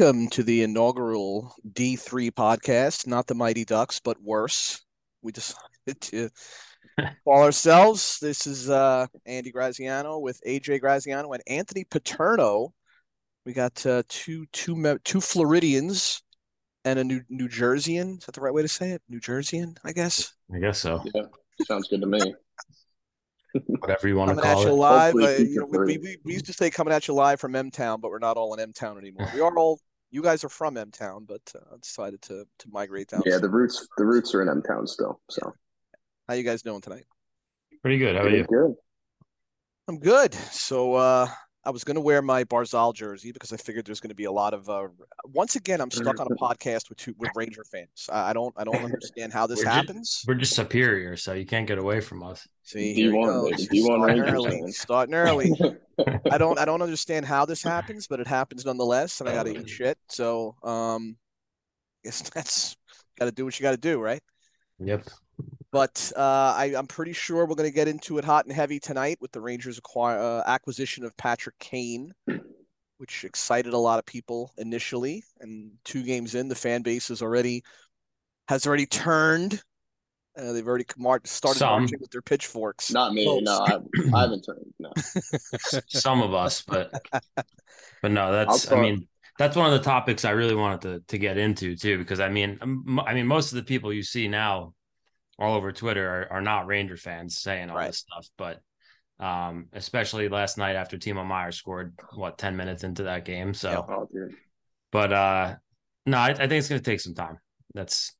welcome to the inaugural D3 podcast. Not the Mighty Ducks, but worse. We decided to call ourselves. This is uh, Andy Graziano with AJ Graziano and Anthony Paterno. We got uh, two two two Floridians and a New New Jerseyan. Is that the right way to say it? New Jerseyan, I guess. I guess so. Yeah, sounds good to me. Whatever you want coming to call at you it. live. Uh, you know, we, we, we, we used to say coming at you live from M Town, but we're not all in M Town anymore. We are all. You guys are from M Town, but uh, decided to to migrate down. Yeah, the roots the roots are in M Town still. So How you guys doing tonight? Pretty good. How about you? good. I'm good. So uh I was going to wear my Barzal jersey because I figured there's going to be a lot of uh once again I'm stuck on a podcast with two with Ranger fans. I, I don't I don't understand how this We're ju- happens. We're just superior, so you can't get away from us. See, D1, here we go. baby. D1 starting early. fans. Starting early. I don't I don't understand how this happens, but it happens nonetheless, and I got to eat shit. So um, I guess that's got to do what you got to do, right? Yep. But uh, I, I'm pretty sure we're going to get into it hot and heavy tonight with the Rangers acquire, uh, acquisition of Patrick Kane, which excited a lot of people initially. And two games in, the fan base is already has already turned. Uh, they've already mar- started Some. marching with their pitchforks. Not me. Close. No, I, I haven't turned. No. Some of us, but but no, that's I'll I talk- mean that's one of the topics I really wanted to to get into too because I mean um, I mean most of the people you see now all over Twitter are, are not Ranger fans saying all Right. this stuff, but um especially last night after Timo Meier scored what 10 minutes into that game. So Yeah. Oh, dude. but uh no, I, I think it's gonna take some time. That's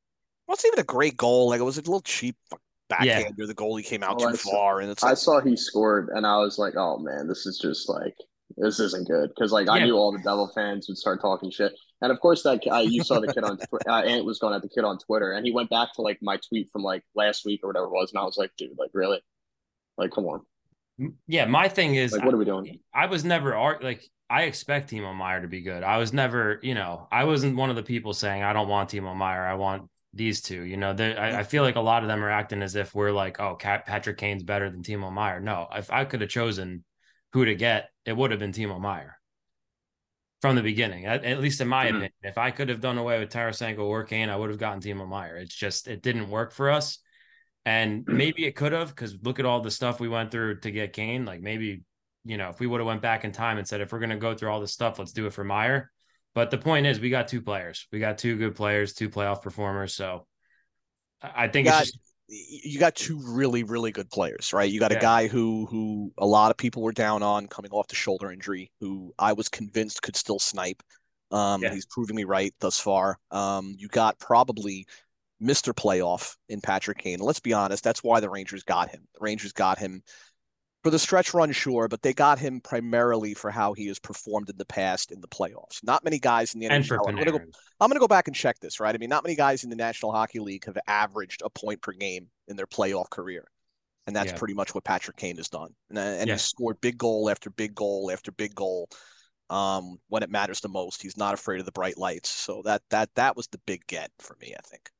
Well, it's even a great goal. Like it was a little cheap Yeah. The goalie came out I too saw- far, and it's I saw he scored, and I was like, "Oh man, this is just like this isn't good." Because like I knew all the Devil fans would start talking shit, and of course that uh, you saw the kid on Twi- uh, Ant was going at the kid on Twitter, and he went back to like my tweet from like last week or whatever it was, and I was like, "Dude, like really? Like come on, yeah, my thing is like what are we doing?" I was never like I expect Timo Meier to be good. I was never, you know, I wasn't one of the people saying I don't want Timo Meier. I want these two. You know, I, I feel like a lot of them are acting as if we're like, oh, Cat, Patrick Kane's better than Timo Meier. No, if I could have chosen who to get, it would have been Timo Meier from the beginning. At, at least in my Mhm. opinion, if I could have done away with Tarasenko or Kane, I would have gotten Timo Meier. It's just it didn't work for us. And maybe it could have, because look at all the stuff we went through to get Kane. Like maybe you know, if we would have went back in time and said, if we're going to go through all this stuff, let's do it for Meier. But the point is, we got two players. We got two good players, two playoff performers. So I I think got- it's just you got two really really good players right? You got a guy who who a lot of people were down on coming off the shoulder injury who i was convinced could still snipe. Um Yeah. he's proving me right thus far. Um you got probably mr playoff in patrick kane. Let's be honest that's why the rangers got him. The rangers got him for the stretch run sure but they got him primarily for how he has performed in the past in the playoffs not many guys in the and NHL I'm gonna go I'm going to go back and check this, right? I mean, not many guys in the National Hockey League have averaged a point per game in their playoff career. And that's Yeah. pretty much what Patrick Kane has done. And, uh, and Yeah. he scored big goal after big goal after big goal um, when it matters the most. He's not afraid of the bright lights. So that that that was the big get for me, I think.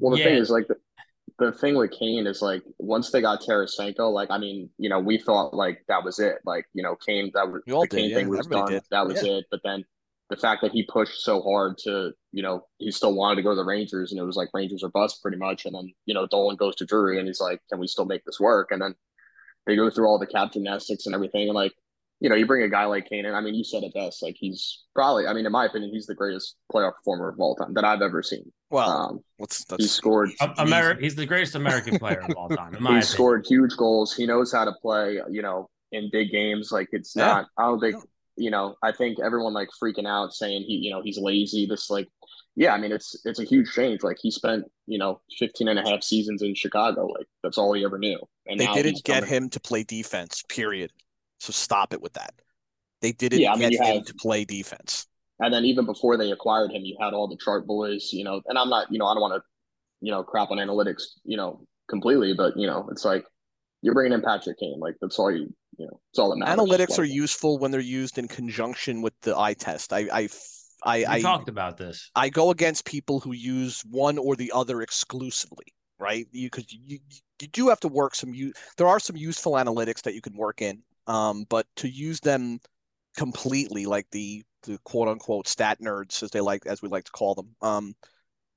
Well, the Yeah. thing is, like, the, the thing with Kane is, like, once they got Tarasenko, like, I mean, you know, we thought, like, that was it. Like, you know, Kane, that was the did, Kane yeah. thing was Everybody done. did. That was it. But then the fact that he pushed so hard to, you know, he still wanted to go to the Rangers, and it was like Rangers or bust pretty much. And then, you know, Dolan goes to Drury, and he's like, can we still make this work? And then they go through all the cap gymnastics and everything. And, like, you know, you bring a guy like Kane in. I mean, you said it best. Like, he's probably, I mean, in my opinion, he's the greatest playoff performer of all time that I've ever seen. Well, Um, let's, he scored America, he's the greatest American player of all time. He opinion. scored huge goals. He knows how to play, you know, in big games. Like it's Yeah. not, I don't think, Yeah. you know, I think everyone like freaking out saying he, you know, he's lazy. This like, yeah, I mean, it's, it's a huge change. Like he spent, you know, 15 and a half seasons in Chicago. Like that's all he ever knew. And they didn't get coming- him to play defense, period. So stop it with that. They didn't Yeah, I mean, get you him have- to play defense. And then even before they acquired him, you had all the chart boys, you know, and I'm not, you know, I don't want to, you know, crap on analytics, you know, completely, but you know, it's like you're bringing in Patrick Kane. Like that's all you, you know, it's all that matters. Analytics are useful when they're used in conjunction with the eye test. I I I, I, talked about this. I go against people who use one or the other exclusively, right? You because you you do have to work some you there are some useful analytics that you can work in, um, but to use them completely, like the the quote unquote stat nerds, as they like as we like to call them. Um,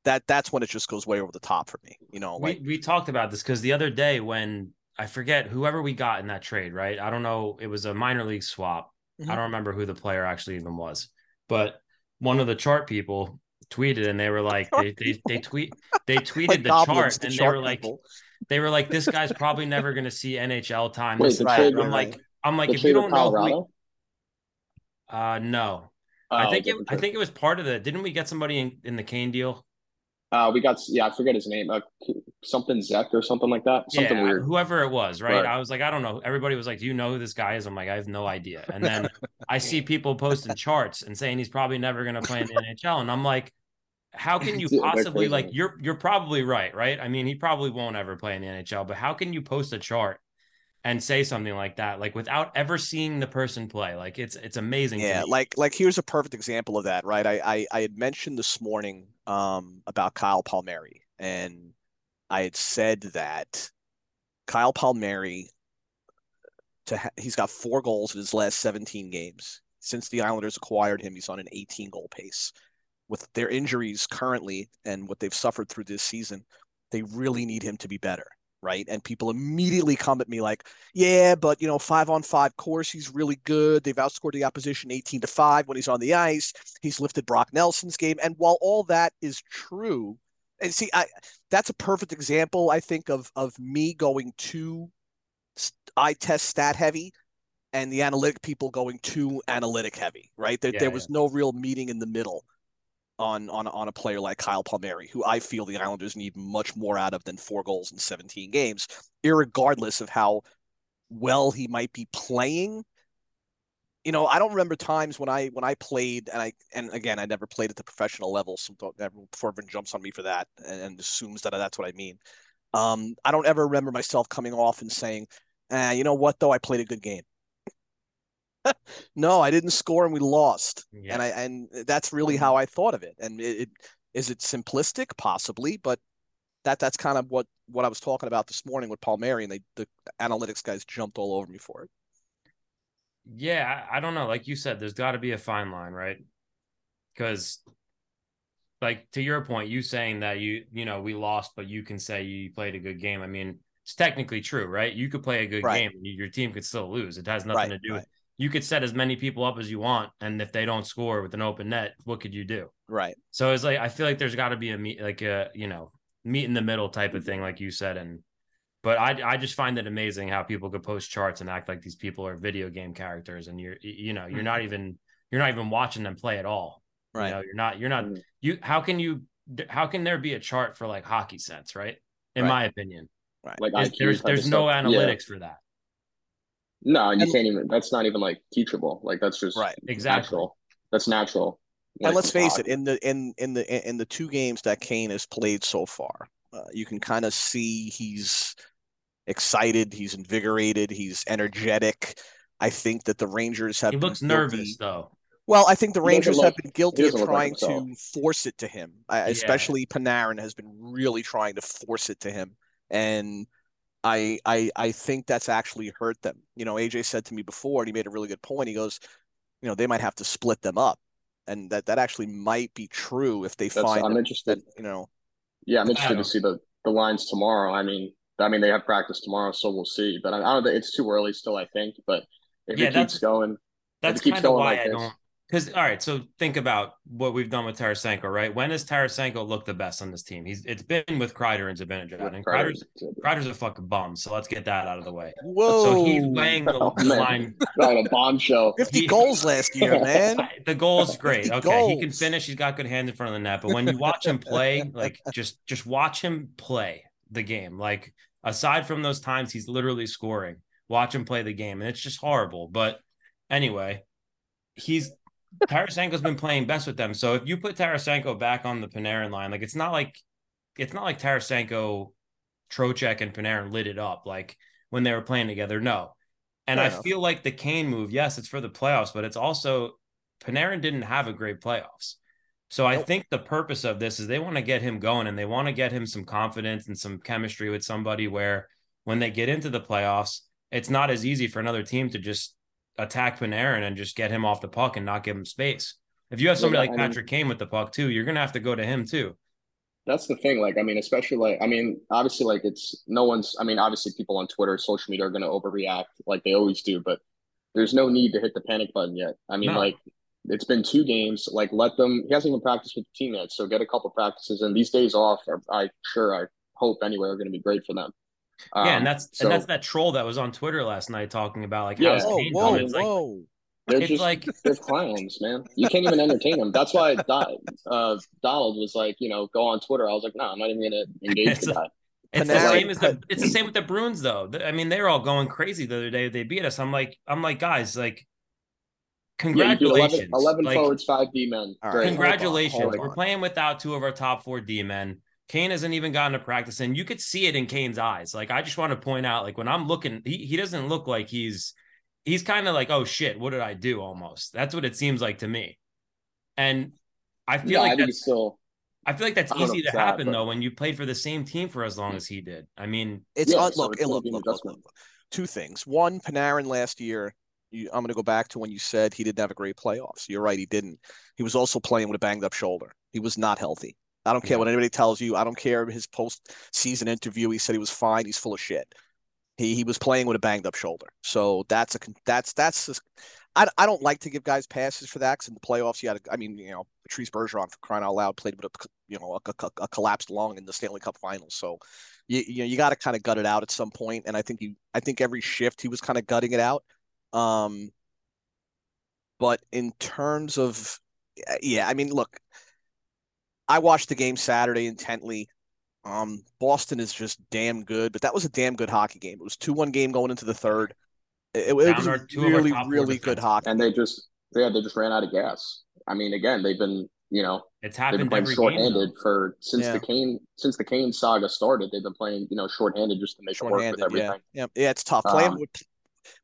that that's when it just goes way over the top for me. You know, like we, we talked about this because the other day when I forget whoever we got in that trade, right? I don't know. It was a minor league swap. Mm-hmm. I don't remember who the player actually even was, but one of the chart people tweeted and they were like they they, they tweet they tweeted like the chart and they were like people. they were like this guy's probably never going to see NHL time. Wait, right, I'm like I'm like if you don't know we, uh no. Oh, I think it, I think it was part of the didn't we get somebody in, in the Kane deal? Uh, we got yeah, I forget his name, uh, something Zek or something like that. Something yeah, weird. Whoever it was, right? right? I was like, I don't know. Everybody was like, Do you know who this guy is? I'm like, I have no idea. And then I see people posting charts and saying he's probably never going to play in the NHL, and I'm like, how can you possibly like? You're you're probably right, right? I mean, he probably won't ever play in the NHL, but how can you post a chart and say something like that like without ever seeing the person play like it's it's amazing yeah like like here's a perfect example of that right? I, I i had mentioned this morning um about kyle palmieri and i had said that kyle palmieri to ha- he's got four goals in his last 17 games. Since the islanders acquired him he's on an 18 goal pace. With their injuries currently and what they've suffered through this season they really need him to be better right? And people immediately come at me like, yeah, but you know, five on five course, he's really good. They've outscored the opposition 18 to five when he's on the ice. He's lifted Brock Nelson's game. And while all that is true, and see, I that's a perfect example, I think, of of me going too eye test stat heavy and the analytic people going too analytic heavy, right? There, yeah, there was yeah. no real meeting in the middle on on on a player like Kyle Palmieri, who I feel the Islanders need much more out of than four goals in 17 games, regardless of how well he might be playing. You know, I don't remember times when I when I played, and I and again I never played at the professional level, so before everyone jumps on me for that and, and assumes that that's what I mean. Um, I don't ever remember myself coming off and saying, eh, "You know what? Though I played a good game." no, I didn't score and we lost. Yeah. And I and that's really how I thought of it. And it, it is it simplistic, possibly, but that that's kind of what what I was talking about this morning with Palmieri, and they the analytics guys jumped all over me for it. Yeah, I, I don't know. Like you said, there's got to be a fine line, right? Because, like to your point, you saying that you you know we lost, but you can say you played a good game. I mean, it's technically true, right? You could play a good right. game, and your team could still lose. It has nothing right, to do right. with you could set as many people up as you want, and if they don't score with an open net, what could you do? Right. So it's like I feel like there's got to be a meet, like a you know meet in the middle type of thing, like you said, and but I I just find it amazing how people could post charts and act like these people are video game characters, and you're you know you're not even you're not even watching them play at all. Right. You know, you're not you're not mm. you. How can you? How can there be a chart for like hockey sense? Right. In right. my opinion. Right. Like there's there's no analytics yeah. for that. No, you and, can't even. That's not even like teachable. Like that's just right. Exactly. Natural. That's natural. Like, and let's face it, in the in in the in the two games that Kane has played so far, uh, you can kind of see he's excited, he's invigorated, he's energetic. I think that the Rangers have. He looks nervous though. Well, I think the Rangers have been guilty of trying like to force it to him. Yeah. Especially Panarin has been really trying to force it to him, and I I I think that's actually hurt them. You know, AJ said to me before, and he made a really good point. He goes, you know, they might have to split them up, and that that actually might be true if they that's, find. I'm interested. That, you know. Yeah, I'm interested to um, see the the lines tomorrow. I mean, I mean they have practice tomorrow, so we'll see. But I, I don't it's too early still. I think, but if yeah, it keeps going, that's kind of why like I this, don't because all right, so think about what we've done with Tarasenko, right? When has Tarasenko looked the best on this team? He's it's been with Kreider and Zibanejad, and Kreider's Kreider's a fucking bum. So let's get that out of the way. Whoa! So he's weighing the, oh, line. Right, a bombshell. Fifty he, goals last year, man. The goal's great. Okay, goals. he can finish. He's got good hands in front of the net. But when you watch him play, like just just watch him play the game. Like aside from those times, he's literally scoring. Watch him play the game, and it's just horrible. But anyway, he's Tarasenko's been playing best with them. So if you put Tarasenko back on the Panarin line, like it's not like it's not like Tarasenko, Trocheck, and Panarin lit it up like when they were playing together. No. And I feel like the Kane move, yes, it's for the playoffs, but it's also Panarin didn't have a great playoffs. So I think the purpose of this is they want to get him going and they want to get him some confidence and some chemistry with somebody where when they get into the playoffs, it's not as easy for another team to just attack Panarin and just get him off the puck and not give him space. If you have somebody Yeah, like I mean- Patrick Kane with the puck too, you're gonna have to go to him too. That's the thing. Like, I mean, especially like, I mean, obviously, like, it's no one's, I mean, obviously, people on Twitter, social media are going to overreact like they always do, but there's no need to hit the panic button yet. I mean, No. like, it's been two games. Like, let them, he hasn't even practiced with the team yet. So get a couple practices. And these days off are, I sure, I hope anyway, are going to be great for them. Yeah, Um, and that's so and that's that troll that was on Twitter last night talking about like Yeah. how's Whoa, Kane whoa, done? It's like whoa. they're it's just, like they're clowns, man. You can't even entertain them. That's why uh, Donald was like, you know, go on Twitter. I was like, no, I'm not even going to engage It's the. It's the same as the it's the same with the Bruins though. I mean, they were all going crazy the other day. They beat us. I'm like, I'm like, guys, like, Yeah, 11, congratulations. 11 Like, forwards, five D men. All right, Great. hold on, congratulations. hold We're playing without two of our top four D men. Kane hasn't even gotten to practice, and you could see it in Kane's eyes. Like, I just want to point out, like, when I'm looking, he, he doesn't look like he's he's kind of like, oh shit, what did I do? Almost. That's what it seems like to me. And I feel Yeah, like think that's still. I feel like that's I don't know easy to it's happen but- though when you played for the same team for as long as he did. I mean, It's Yeah, un- so look, it's look, look, look, look. Two things. One, Panarin last year. You, I'm going to go back to when you said he didn't have a great playoffs. You're right, he didn't. He was also playing with a banged up shoulder. He was not healthy. I don't care Yeah. what anybody tells you. I don't care his post season interview. He said he was fine. He's full of shit. He he was playing with a banged up shoulder. So that's a con- that's that's just, I, I don't like to give guys passes for that because in the playoffs you had to. I mean you know Patrice Bergeron for crying out loud played with a you know a, a, a collapsed lung in the Stanley Cup Finals. So you you know you got to kind of gut it out at some point. And I think you I think every shift he was kind of gutting it out. Um, but in terms of yeah, I mean look, I watched the game Saturday intently. Um, Boston is just damn good, but that was a damn good hockey game. It was two one game going into the third. It, it was our- a two of our really really good hockey. And they just, yeah, they just ran out of gas. I mean, again, they've been, you know, it's they've been happened playing every game. shorthanded though. for since Yeah. the Kane since the Kane saga started. They've been playing, you know, shorthanded just to make it work with everything. Yeah, yeah, yeah. It's tough playing Um, with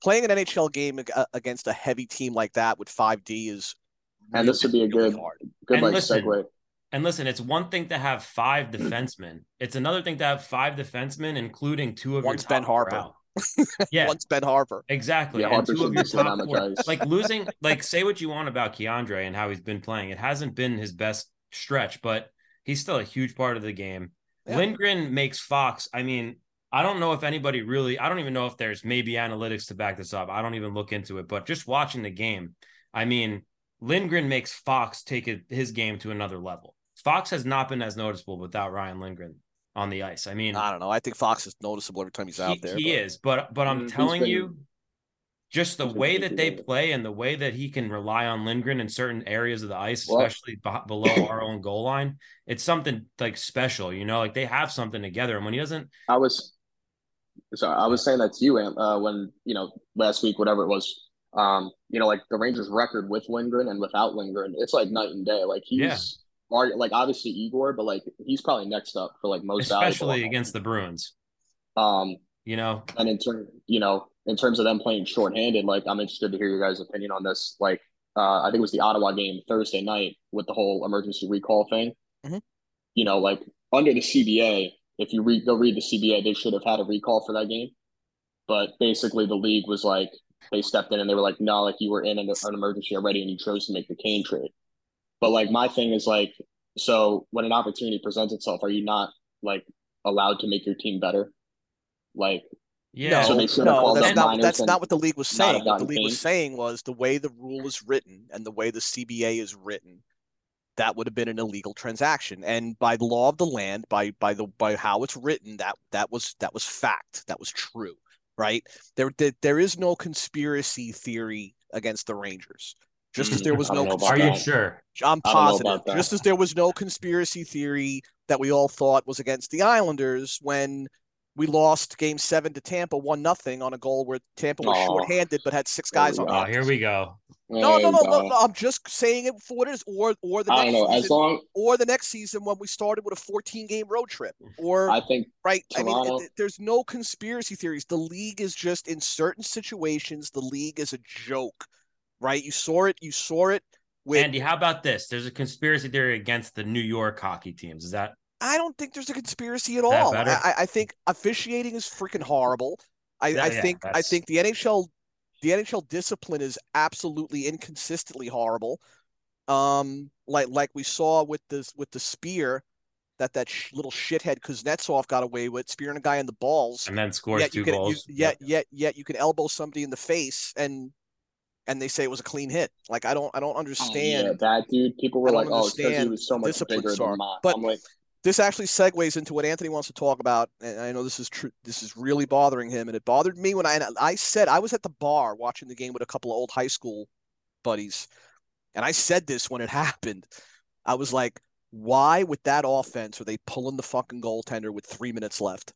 playing an NHL game uh, against a heavy team like that with five D is. And this would be a really good- hard. Good And like listen, segue. And listen, it's one thing to have five defensemen. It's another thing to have five defensemen, including two of One's your Ben top four Harpur. out. Yeah, Once Ben Harpur. exactly. Yeah, Harpur two of your top four. Like losing, like say what you want about K'Andre and how he's been playing. It hasn't been his best stretch, but he's still a huge part of the game. Yeah. Lindgren makes Fox. I mean, I don't know if anybody really. I don't even know if there's maybe analytics to back this up. I don't even look into it, but just watching the game, I mean, Lindgren makes Fox take his game to another level. Fox has not been as noticeable without Ryan Lindgren on the ice. I mean, I don't know. I think Fox is noticeable every time he's he, out there. he but- is, but but Mm, I'm he's telling been- you, just the way that they play and the way that he can rely on Lindgren in certain areas of the ice, Well- especially beh- below our own goal line, it's something like special. You know, like they have something together, and when he doesn't, I was sorry, I was saying that to you, Ant, uh, when you know last week, whatever it was. Um, you know, like the Rangers' record with Lindgren and without Lindgren, it's like night and day. Like he's Yeah. Ar- like obviously Igor, but like he's probably next up for like most valuable. especially against the Bruins, Um, you know, and in turn, you know, in terms of them playing shorthanded, like I'm interested to hear your guys' opinion on this. Like, uh, I think it was the Ottawa game Thursday night with the whole emergency recall thing. Mhm. You know, like under the CBA, if you read go read the CBA, they should have had a recall for that game. But basically, the league was like they stepped in and they were like, "No, like you were in an, an emergency already, and you chose to make the Kane trade." But like my thing is like, so when an opportunity presents itself, are you not like allowed to make your team better? Like, yeah. So no, they should no, that's not that's not what the league was saying. What the gotten league was saying was the way the rule is written and the way the CBA is written, that would have been an illegal transaction. And by the law of the land, by by the by how it's written, that that was that was fact. That was true. Right? There there, there is no conspiracy theory against the Rangers. Just as Mm, there was no don't know about Are you sure? I'm I don't know positive. Just as there was no conspiracy theory that we all thought was against the Islanders when we lost game seven to Tampa one nothing on a goal where Tampa was Aw. shorthanded but had six guys on Oh, here we go. No, no, no, no, no. I'm just saying it for what it is, or or the I next don't know. As season, long or the next season when we started with a 14 game road trip, or I think right. I mean, Toronto- it, there's no conspiracy theories. The league is just in certain situations, the league is a joke, right? You saw it. You saw it with. Andy, how about this? There's a conspiracy theory against the New York hockey teams. Is that I don't think there's a conspiracy at all. I, I- think officiating is freaking horrible. I, I yeah, think I think the NHL The NHL discipline is absolutely inconsistently horrible. Um, like like we saw with this with the spear that that sh- little shithead Kuznetsov got away with, spearing a guy in the balls, and then scores yet two can, goals. You, yet yet yet you can elbow somebody in the face and and they say it was a clean hit. Like I don't I don't Oh, understand. yeah, that dude. People were like, "Oh, it's because he was so much bigger than mine." But- I'm like, this actually segues into what Anthony wants to talk about, and I know this is true. This is really bothering him, and it bothered me when I and I said I was at the bar watching the game with a couple of old high school buddies, and I said this when it happened. I was like, "Why with that offense are they pulling the fucking goaltender with three minutes left?"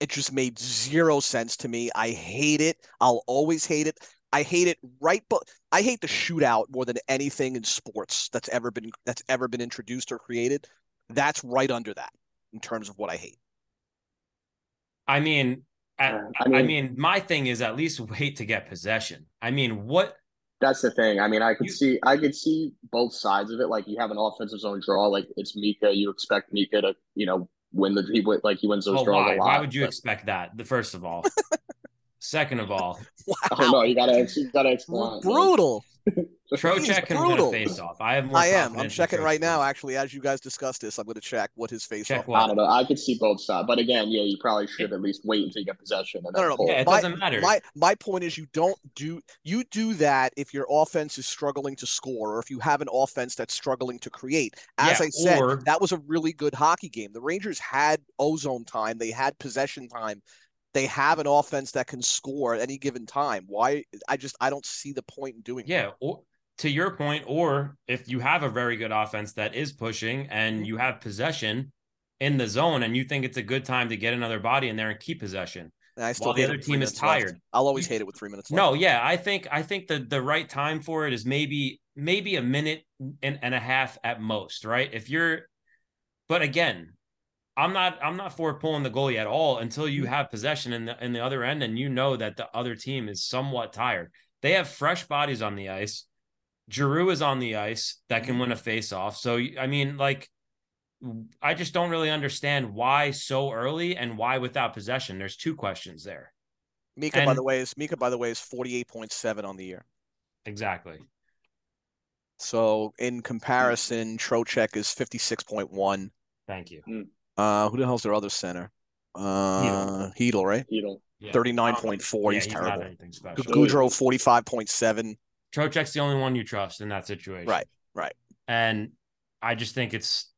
It just made zero sense to me. I hate it. I'll always hate it. I hate it right, but I hate the shootout more than anything in sports that's ever been that's ever been introduced or created. That's right under that in terms of what I hate. I mean, at, I, I mean, mean- my thing is at least wait to get possession. I mean, what? that's the thing. I mean, I could You- see, I could see both sides of it. Like, you have an offensive zone draw, like it's Mika. You expect Mika to, you know, win the he like he wins those Well, draws why? a lot. Why would you but- expect that? The first of all, second of all, I don't Wow. Oh, you gotta, you gotta explain. brutal. Trocheck can win a brutal. face off. I have. I am. I'm checking right now. Actually, as you guys discuss this, I'm going to check what his face Check off. what? I don't know. I could see both sides, but again, yeah, you probably should at least wait until you get possession and No, then no, no. Yeah, it my, doesn't matter. My my point is you don't do you do that if your offense is struggling to score or if you have an offense that's struggling to create. As Yeah, I said, or- that was a really good hockey game. The Rangers had ozone time, they had possession time. They have an offense that can score at any given time. Why I just I don't see the point in doing Yeah, or to your point, or if you have a very good offense that is pushing and Mhm. you have possession in the zone and you think it's a good time to get another body in there and keep possession. And I still While the other it with three team is minutes left. tired. I'll always hate it with three minutes left. No, yeah, I think I think the the right time for it is maybe maybe a minute and, and a half at most, right? If you're but again, I'm not I'm not for pulling the goalie at all until you have possession in the in the other end and you know that the other team is somewhat tired. They have fresh bodies on the ice. Giroux is on the ice that can win a face off. So I mean, like I just don't really understand why so early and why without possession. There's two questions there. Mika, by the way, is Mika, by the way, is forty eight point seven on the year. Exactly. So in comparison, Trocheck is fifty six point one. Thank you. Mm. Uh, who the hell's their other center? Uh, Chytil, right? You know, Yeah. Thirty nine point four. Yeah, He's not terrible. anything special. Goodrow forty five point seven. Trocheck's the only one you trust in that situation. Right, right. And I just think it's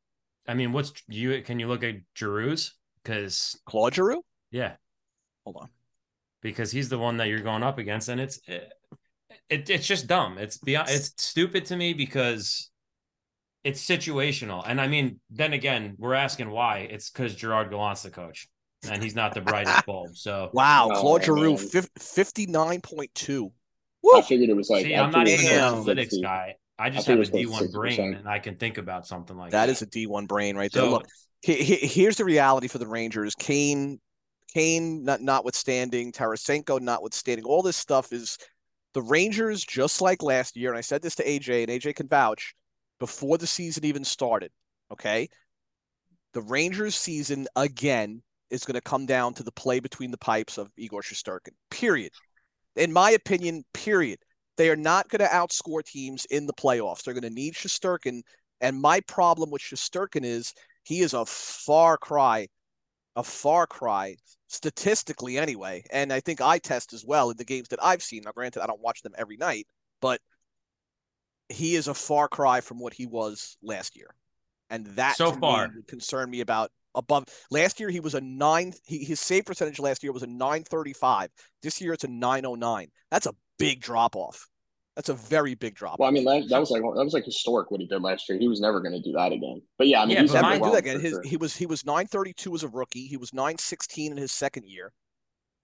I mean, what's you can you look at Giroux's? Because Claude Giroux. yeah, Hold on. because he's the one that you're going up against, and it's it, it it's just dumb. It's beyond it's stupid to me because it's situational. And I mean, then again, we're asking why. It's because Gerard Gallant's the coach, and he's not the brightest bulb. So Wow, Claude Giroux, man. fifty nine point two. I figured it was like. see, I I'm not even it an analytics 60. guy. I just think have a it was D1 close brain and I can think about something like That that. is a D one brain right there. So- Look, he, he, here's the reality for the Rangers. Kane, Kane, not notwithstanding, Tarasenko, notwithstanding, all this stuff is the Rangers, just like last year. And I said this to AJ, and AJ can vouch before the season even started. Okay, the Rangers' season again is going to come down to the play between the pipes of Igor Shesterkin. Period. In my opinion, period. They are not going to outscore teams in the playoffs. They're going to need Shesterkin. And my problem with Shesterkin is he is a far cry, a far cry statistically anyway. And I think eye test as well in the games that I've seen. Now, granted, I don't watch them every night, but he is a far cry from what he was last year. And that So to me far. would concern me about above last year he was a nine he, his save percentage last year was a 935 this year it's a 909 that's a big drop off that's a very big drop Well, I mean, that, that was like that was like historic what he did last year. He was never going to do that again. But yeah, I mean, Yeah, he's but never mine- do that again his sure. he was he was 932 as a rookie he was 916 in his second year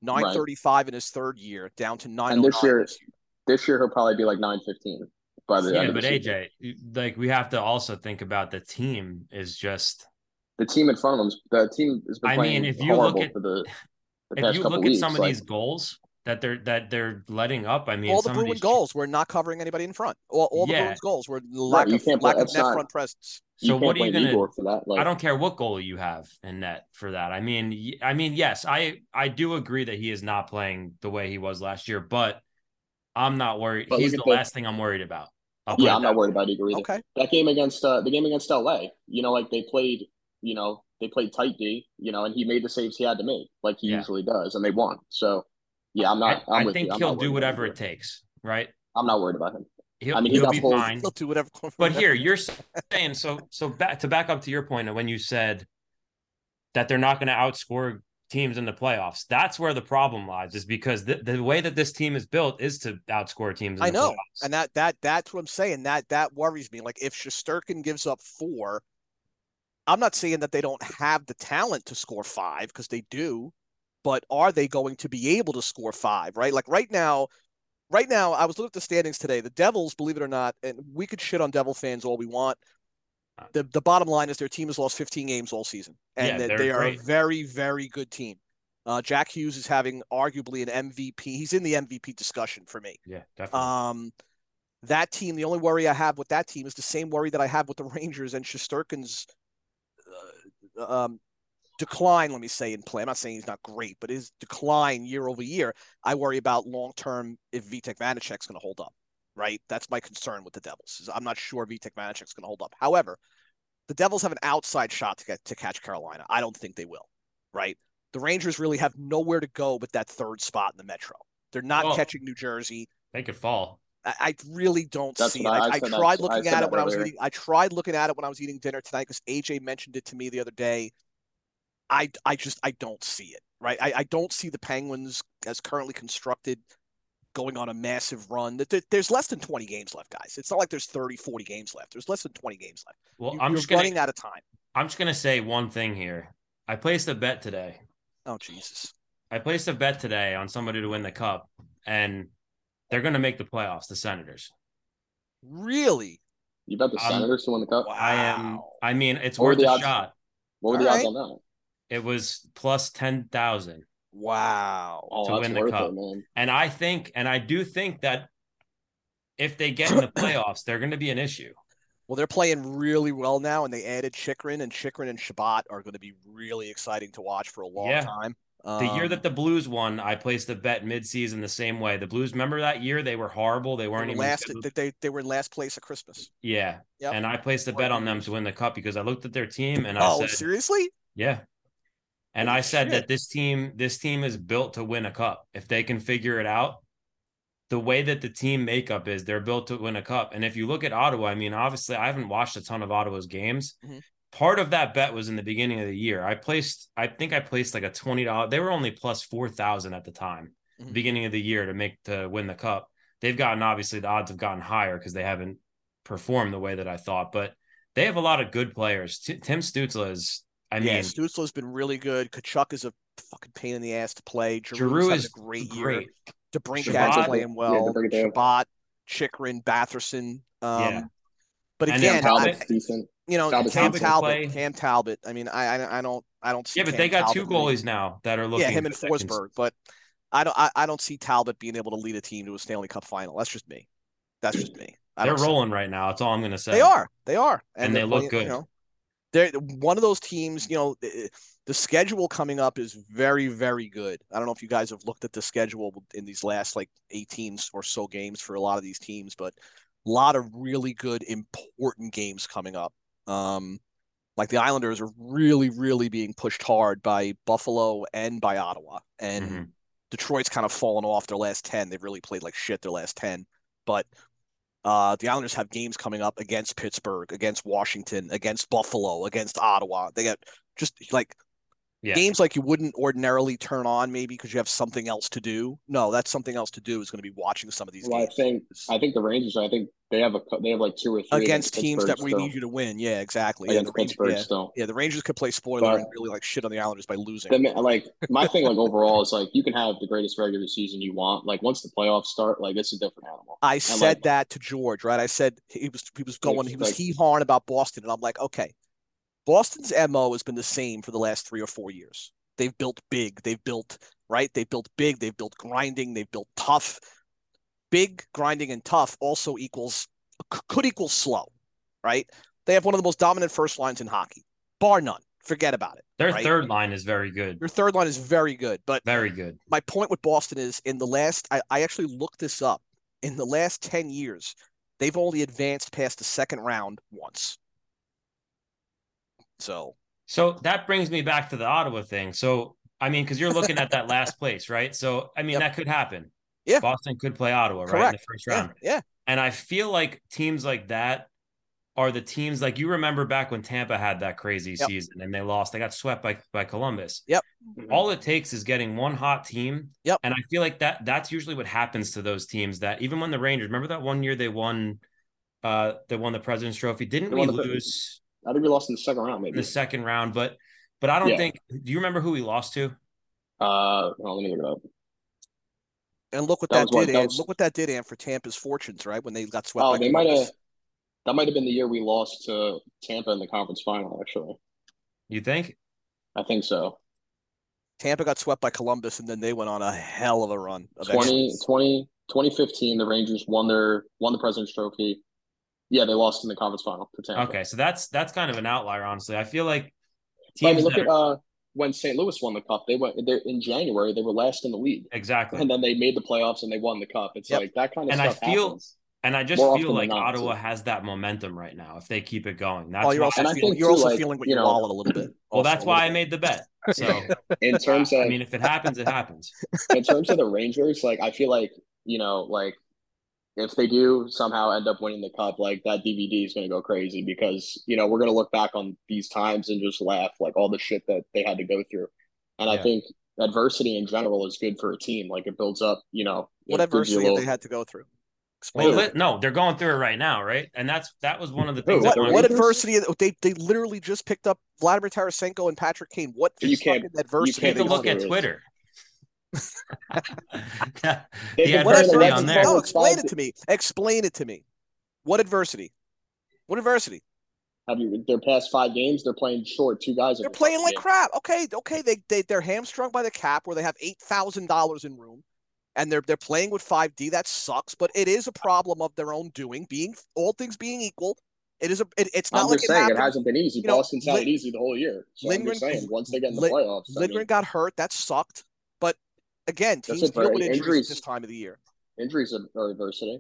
935 in his third year down to 909 And this oh year- this year. This year he'll probably be like nine fifteen by the yeah, end of but the. AJ, you- like we have to also think about the team is just the team in front of him, the team is. been I playing mean, if you look at- the, the if past you couple look at weeks. some of like, these goals that they're that they're letting up. I mean, all the some of Bruin these goals were not covering anybody in front all, all the Yeah. Bruins goals were lack you of lack play- of net not- front presence So what are you gonna? Igor for that? Like, I don't care what goal you have in net for that. I mean, I mean, yes, I I do agree that he is not playing the way he was last year, but I'm not worried. But He's the the- last thing I'm worried about. I'll Yeah, I'm not worried about Igor either. Okay. That game against uh, the game against LA, you know, like they played, you know, they played tight D, you know, and he made the saves he had to make, like he Yeah. usually does, and they won. So, yeah, I'm not. I, I'm I with think you. He'll not do whatever it takes, right? I'm not worried about him. He'll, I mean, he he'll got be pulled- fine. He'll do whatever. But here, you're saying so. So back to back up to your point of when you said that they're not going to outscore teams in the playoffs. That's where the problem lies, is because the, the way that this team is built is to outscore teams. In I the know, playoffs. and that that that's what I'm saying. That that worries me. Like if Shesterkin gives up four, I'm not saying that they don't have the talent to score five because they do, but are they going to be able to score five? Right? Like right now, right now, I was looking at the standings today. The Devils, believe it or not, and we could shit on Devil fans all we want. The the bottom line is their team has lost 15 games all season, and Yeah, that they are great. a very very good team. Uh, Jack Hughes is having arguably an MVP. He's in the MVP discussion for me. yeah, definitely. Um, that team, the only worry I have with that team is the same worry that I have with the Rangers and Shesterkin's uh, um, decline. Let me say in play. I'm not saying he's not great, but his decline year over year. I worry about long term if Vitek Vanecek's going to hold up. Right, that's my concern with the Devils. is I'm not sure Vitek Vanecek's going to hold up. However, the Devils have an outside shot to get to catch Carolina. I don't think they will. Right, the Rangers really have nowhere to go but that third spot in the Metro. They're not Well- catching New Jersey. they could fall. I, I really don't That's see it. I- I, I I that- tried I looking said at it when I was eating. I tried looking at it when I was eating dinner tonight because AJ mentioned it to me the other day. I I just I don't see it. Right. I, I don't see the Penguins as currently constructed going on a massive run. That There's less than 20 games left, guys. It's not like there's 30, 40 games left. There's less than 20 games left. Well, You- I'm You're just gonna running out of time. I'm just gonna say one thing here. I placed a bet today. Oh Jesus. I placed a bet today on somebody to win the cup, and they're gonna make the playoffs. The Senators. Really? You bet the Um, Senators to win the cup. Wow. I am. I mean, it's What worth the a odds? shot. What were the All odds right. on that? It was plus ten thousand. Wow. Oh, To win the cup. it. And I think, and I do think that if they get in the playoffs, they're going to be an issue. Well, they're playing really well now, and they added Chychrun, and Chychrun and Chabot are going to be really exciting to watch for a long Yeah. time. The year Um, that the Blues won, I placed a bet midseason the same way. The Blues, remember that year? They were horrible. They they weren't were even last, scheduled- they, they, they were in last place at Christmas. Yeah. Yep. And I placed a bet on them to win the cup because I looked at their team and I Oh, said, seriously? yeah. And I said that this team, this team is built to win a cup. If they can figure it out, the way that the team makeup is, they're built to win a cup. And if you look at Ottawa, I mean, obviously, I haven't watched a ton of Ottawa's games. Mhm. Part of that bet was in the beginning of the year. I placed, I think I placed like a twenty dollars. They were only plus four thousand at the time, Mhm. beginning of the year to make to win the cup. They've gotten obviously the odds have gotten higher because they haven't performed the way that I thought, but they have a lot of good players. T- Tim Stützle is, I yeah, mean, Stützle's been really good. Tkachuk is a fucking pain in the ass to play. Giroux's Giroux is a great, great. year. DeBrincat's Chabot- playing Yeah, well. DeBrincat. Chabot, Chychrun, Batherson. Um, Yeah. But And then again, Talbot's I, decent. you know, Talbot's Cam. Talbot, Cam Talbot. I mean, I, I, I don't, I don't see. Yeah, but Cam they got two Talbot really- goalies now that are looking. Yeah, him and good that Forsberg, but I don't, I, I don't see Talbot being able to lead a team to a Stanley Cup final. That's just me. That's just me. I They're don't rolling right now. That's all I'm going to say. They are. They are. And they're they look playing, good. You know, they're one of those teams. You know, the, the schedule coming up is very, very good. I don't know if you guys have looked at the schedule in these last like 18 or so games for a lot of these teams, but a lot of really good, important games coming up. Um, like the Islanders are really, really being pushed hard by Buffalo and by Ottawa, and Mhm. Detroit's kind of fallen off their last 10. They've really played like shit their last 10. But uh, the Islanders have games coming up against Pittsburgh, against Washington, against Buffalo, against Ottawa. They got just like Yeah. games like you wouldn't ordinarily turn on maybe because you have something else to do. No, that's something else to do is going to be watching some of these Well, I think I think the Rangers. I think they have a cou- they have like two or three against teams that Pittsburgh we still. need you to win. Yeah, exactly. Yeah, against the Rangers, Pittsburgh yeah, still. yeah, the Rangers could play spoiler But- and really like shit on the Islanders by losing. The, like my thing, like overall, is like you can have the greatest regular season you want. Like once the playoffs start, like it's a different animal. I said like- that to George, right? I said he was he was going, he was like- hee hawing about Boston, and I'm like, okay, Boston's mo has been the same for the last three or four years. They've built big, they've built right, they've built big, they've built grinding, they've built tough. Big, grinding, and tough also equals could equal slow, right? They have one of the most dominant first lines in hockey, bar none. Forget about it. Their right? third line is very good. Your third line is very good, but Very good. my point with Boston is in the last I, I actually looked this up. in the last 10 years, they've only advanced past the second round once. So, So that brings me back to the Ottawa thing. So I mean, because you're looking at that last place, right? So I mean, Yep. that could happen. Yeah. Boston could play Ottawa, right, in the first round. yeah. And I feel like teams like that are the teams like you remember back when Tampa had that crazy Yep. season and they lost. They got swept by by Columbus. Yep. All it takes is getting one hot team. Yep. And I feel like that that's usually what happens to those teams that even when the Rangers, remember that one year they won uh they won the President's Trophy. Didn't They we won the- lose I think we lost in the second round, maybe. the second round? But but I don't Yeah. think do you remember who we lost to? Uh, well, let me look it up. And look what That that, was what- did. that was- Look what that did, and for Tampa's fortunes, right? When they got swept. Oh, by they might have. That might have been the year we lost to Tampa in the conference final. Actually, You think? I think so. Tampa got swept by Columbus, and then they went on a hell of a run. Of 20, 20, 2015, the Rangers won their won the President's Trophy. Yeah, they lost in the conference final to Tampa. Okay, so that's that's kind of an outlier, honestly. I feel like But I teams mean, look that at are- uh, when St. Louis won the cup. They went they in January. They were last in the league, exactly. and then they made the playoffs and they won the cup. It's Yep. like that kind of And I feel- happens. And I just feel like not, Ottawa too. has that momentum right now if they keep it going. That's Oh, you're also And I feeling, think you're too, also like, feeling what you your know- wallet a little bit. well, Also that's why I made the bet. So In terms of I mean, if it happens, it happens. in terms of the Rangers, like I feel like you know, like if they do somehow end up winning the cup, like that DVD is going to go crazy because you know we're going to look back on these times and just laugh like all the shit that they had to go through. And Yeah. I think adversity in general is good for a team. Like it builds up, you know. What it gives you a adversity little- they had to go through? Explain. Who? it. no, they're going through it right now, right? And that's that was one of the things. Who? that What adversity? They they literally just picked up Vladimir Tarasenko and Patrick Kane. What You can't- fucking adversity? Take can't a they look at through through? it. Twitter. The They What Adversity adversity on on there. No, oh, explain it to me. Explain it to me. What adversity? What adversity? Have you their past five games? They're playing short. Two guys. They're playing like game. crap. Okay, okay. They they they're hamstrung by the cap where they have eight thousand dollars in room, and they're they're playing with five D. That sucks, but it is a problem of their own doing. Being all things being equal, it is a. It, it's not I'm like it saying it hasn't been easy. you know, Boston's had Lin- it easy the whole year. So I'm just Lindgren- saying once they get in the Lin- playoffs, I mean, Lindgren got hurt. That sucked. But again, That's teams it, deal with injuries, Injuries- this time of the year. injuries are, are adversity.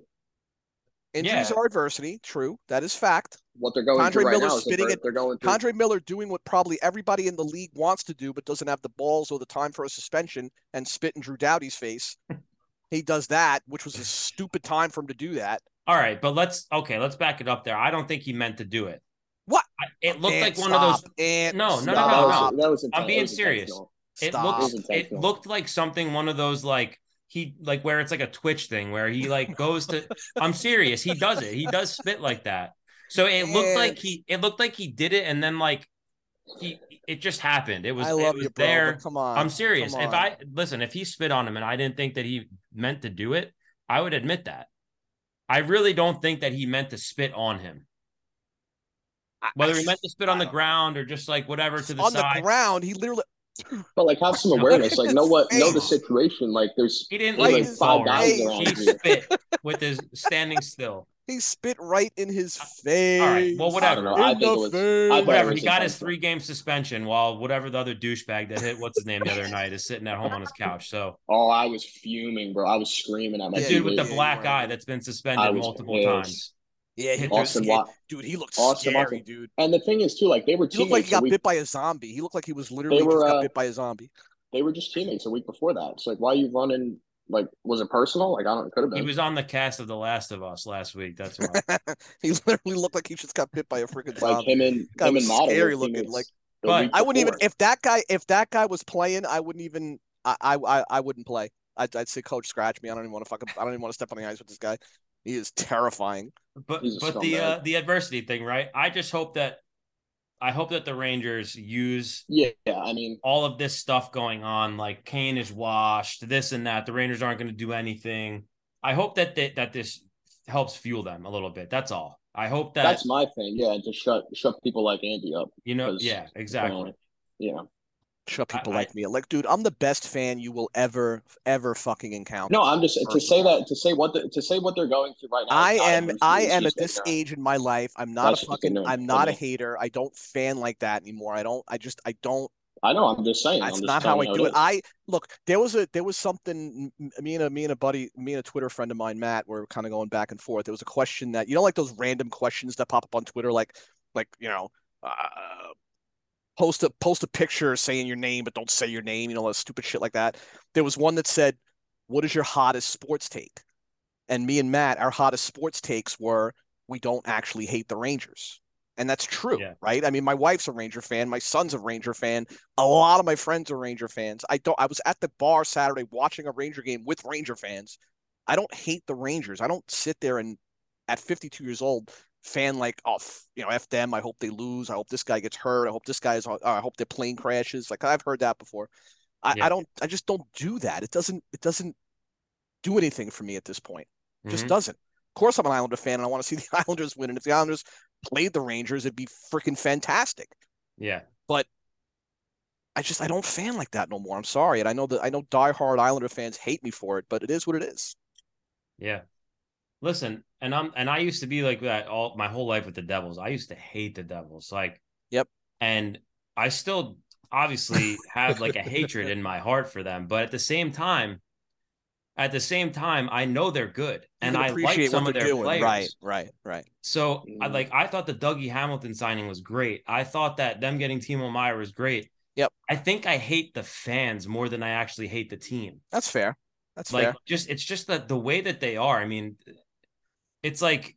Injuries Yeah. are adversity. True, that is fact. What they're going K'Andre through right Miller's now is spitting they're, they're going through. K'Andre Miller doing what probably everybody in the league wants to do, but doesn't have the balls or the time for a suspension and spit in Drew Doughty's face. he does that, which was a stupid time for him to do that. All right, but let's okay, let's back it up there. I don't think he meant to do it. What? I, it looked And like one of those. And No, no, no, that no, was. That was I'm being that was serious. Intentional. It looks, it looked like something one of those like he like where it's like a twitch thing where he like goes to I'm serious, he does it. He does spit like that. So it looked like he it looked like he did it and then like he it just happened. It was I it was you, bro. there. but come on. I'm serious. come If. I listen, if he spit on him and I didn't think that he meant to do it, I would admit that. I really don't think that he meant to spit on him. Whether he meant to spit on the ground or just like whatever to the on side. the ground, he literally But like, have some awareness. Like, know what? Know the situation. Like, there's He didn't Right lean in his forward. guys face. around He you. spit with his standing still. he spit right in his uh, face. All right. Well, I whatever. don't know. In I think it was. I Whatever. He got his three game suspension while whatever the other douchebag that hit what's his name the other night is sitting at home on his couch. So Oh, I was fuming, bro. I was screaming at my the Yeah, dude with the black yeah. eye that's been suspended multiple pissed. times. Yeah, he Austin scared. Wa- Dude, he looked Austin scary, Watson. dude. And the thing is, too, like they were teammates. He looked like he got week, bit by a zombie. He looked like he was literally were, just got uh, bit by a zombie. they were just teammates a week before that. It's like, why are you running? Like, was it personal? Like, I don't. It could have been. He was on the cast of The Last of Us last week. That's why. he literally looked like he just got bit by a freaking like zombie. him and Guy him was and Model. scary were looking, teammates like- the But- week I wouldn't even if that guy if that guy was playing, I wouldn't even I I I, I wouldn't play. I'd, I'd say coach scratch me. I don't even want to fucking I don't even want to step on the ice with this guy. He is terrifying. But but the uh, the adversity thing, right? I just hope that I hope that the Rangers use Yeah, yeah. I mean, all of this stuff going on, like Kane is washed, this and that. The Rangers aren't going to do anything. I hope that they, that this helps fuel them a little bit. That's all. I hope that that's my thing. Yeah, to shut shut people like Andy up. you know, Yeah, exactly. Yeah. I- people I- like me. Like, dude, I'm the best fan you will ever ever fucking encounter. No, I'm just to say that to say what the, to say what they're going through right now. I am I am at this ignorant. age in my life. I'm not That's a fucking I'm not a hater. I don't fan like that anymore. I don't I just I don't I know. I'm just saying. That's just not how I do you it. I look. There was a there was something. Me and a me and a buddy, me and a Twitter friend of mine, Matt, were kind of going back and forth. There was a question that you know, like those random questions that pop up on Twitter, like like you know, uh, post a post a picture saying your name but don't say your name. You know, a stupid shit like that. There was one that said, "What is your hottest sports take?" And me and Matt, our hottest sports takes were, "We don't actually hate the Rangers." And that's true, Yeah. right? I mean, my wife's a Ranger fan, my son's a Ranger fan, a lot of my friends are Ranger fans. I don't I was at the bar Saturday watching a Ranger game with Ranger fans. I don't hate the Rangers. I don't sit there and at 52 years old fan like oh you know f them. I hope they lose. I hope this guy gets hurt. I hope this guy's uh, I hope their plane crashes. Like I've heard that before. I, Yeah. I don't I just don't do that. It doesn't it doesn't do anything for me at this point. It just Mhm. doesn't. Of course I'm an Islander fan and I want to see the Islanders win. And if the Islanders played the Rangers, it'd be freaking fantastic. Yeah. But I just I don't fan like that no more. I'm sorry, and I know that I know diehard Islander fans hate me for it, but it is what it is. Yeah. Listen, and I'm and I used to be like that all my whole life with the Devils. I used to hate the Devils. Like Yep. And I still obviously have like a hatred in my heart for them, but at the same time at the same time I know they're good and I like some of their doing. players. Right, right, right. So I Mhm. like I thought the Dougie Hamilton signing was great. I thought that them getting Timo Meier was great. Yep. I think I hate the fans more than I actually hate the team. That's fair. That's like fair. just it's just that the way that they are. I mean, it's like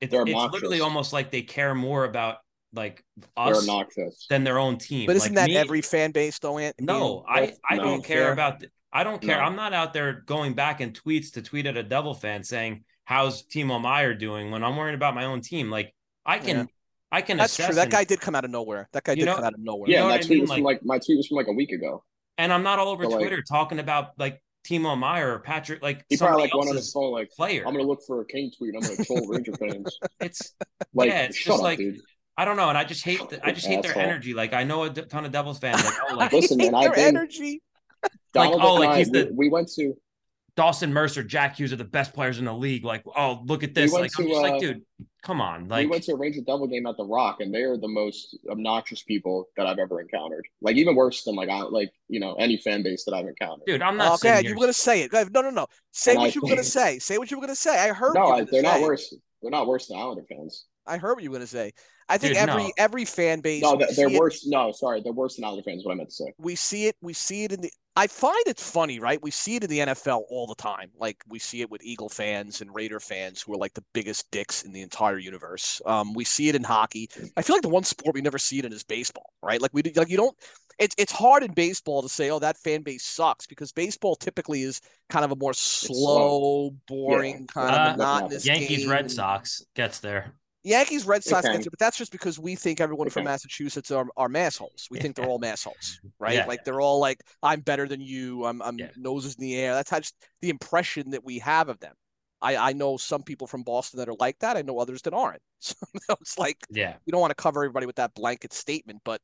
it's, it's literally almost like they care more about like us obnoxious. than their own team. But isn't Like, that me- every fan base though, Ant? No, I I no. don't care Care. about. The, I don't care. No. I'm not out there going back in tweets to tweet at a Devil fan saying how's Timo Meier doing when I'm worrying about my own team. Like I can Yeah. I can that's assess true. That and- guy did come out of nowhere. That guy You did know- come out of nowhere. You yeah, know my what I tweet mean? was from like my tweet was from like a week ago. and I'm not all over So, like- Twitter talking about like Timo Meier or Patrick like He probably like went on his else's phone like, player. I'm gonna look for a King tweet. I'm gonna troll Ranger fans. It's Like, Yeah, it's shut just up, like- dude. I don't know, and I just hate the, I just hate their energy. Like I know a ton of Devils fans like oh like I Listen, hate man, their I've been- energy. Like, Donald oh, like I, he's we, the- we went to Dawson Mercer, Jack Hughes are the best players in the league. Like oh look at this. went Like I'm to, just like uh, dude, come on. we Like went to a Ranger Devil game at the Rock, and they are the most obnoxious people that I've ever encountered. Like even worse than like I like you know any fan base that I've encountered. dude, I'm not Okay, saying you were gonna say it. Go ahead. No, no, no. Say And what I- you were gonna say. Say what you were gonna say. I heard. no, what I, they're gonna not worse. They're not worse than Islander fans. I heard what you were gonna say. I think Dude, every no. every fan base. No, they're, they're it- worse. No, sorry, they're worse than Islander fans. is What I meant to say. we see it we see it in the I find it funny, right? We see it in the NFL all the time. Like we see it with Eagle fans and Raider fans who are like the biggest dicks in the entire universe. Um, we see it in hockey. I feel like the one sport we never see it in is baseball, right? Like we like you don't. It's it's hard in baseball to say, oh, that fan base sucks because baseball typically is kind of a more slow, boring, kind Uh, of monotonous. Yankees, game. Red Sox gets there. Yankees, Red Sox, Okay. but that's just because we think everyone from Massachusetts are, are massholes. We think they're all massholes, right? Yeah. Like they're all like, I'm better than you. I'm, I'm Yeah. noses in the air. That's how just the impression that we have of them. I, I know some people from Boston that are like that. I know others that aren't. So it's like Yeah. you don't want to cover everybody with that blanket statement, but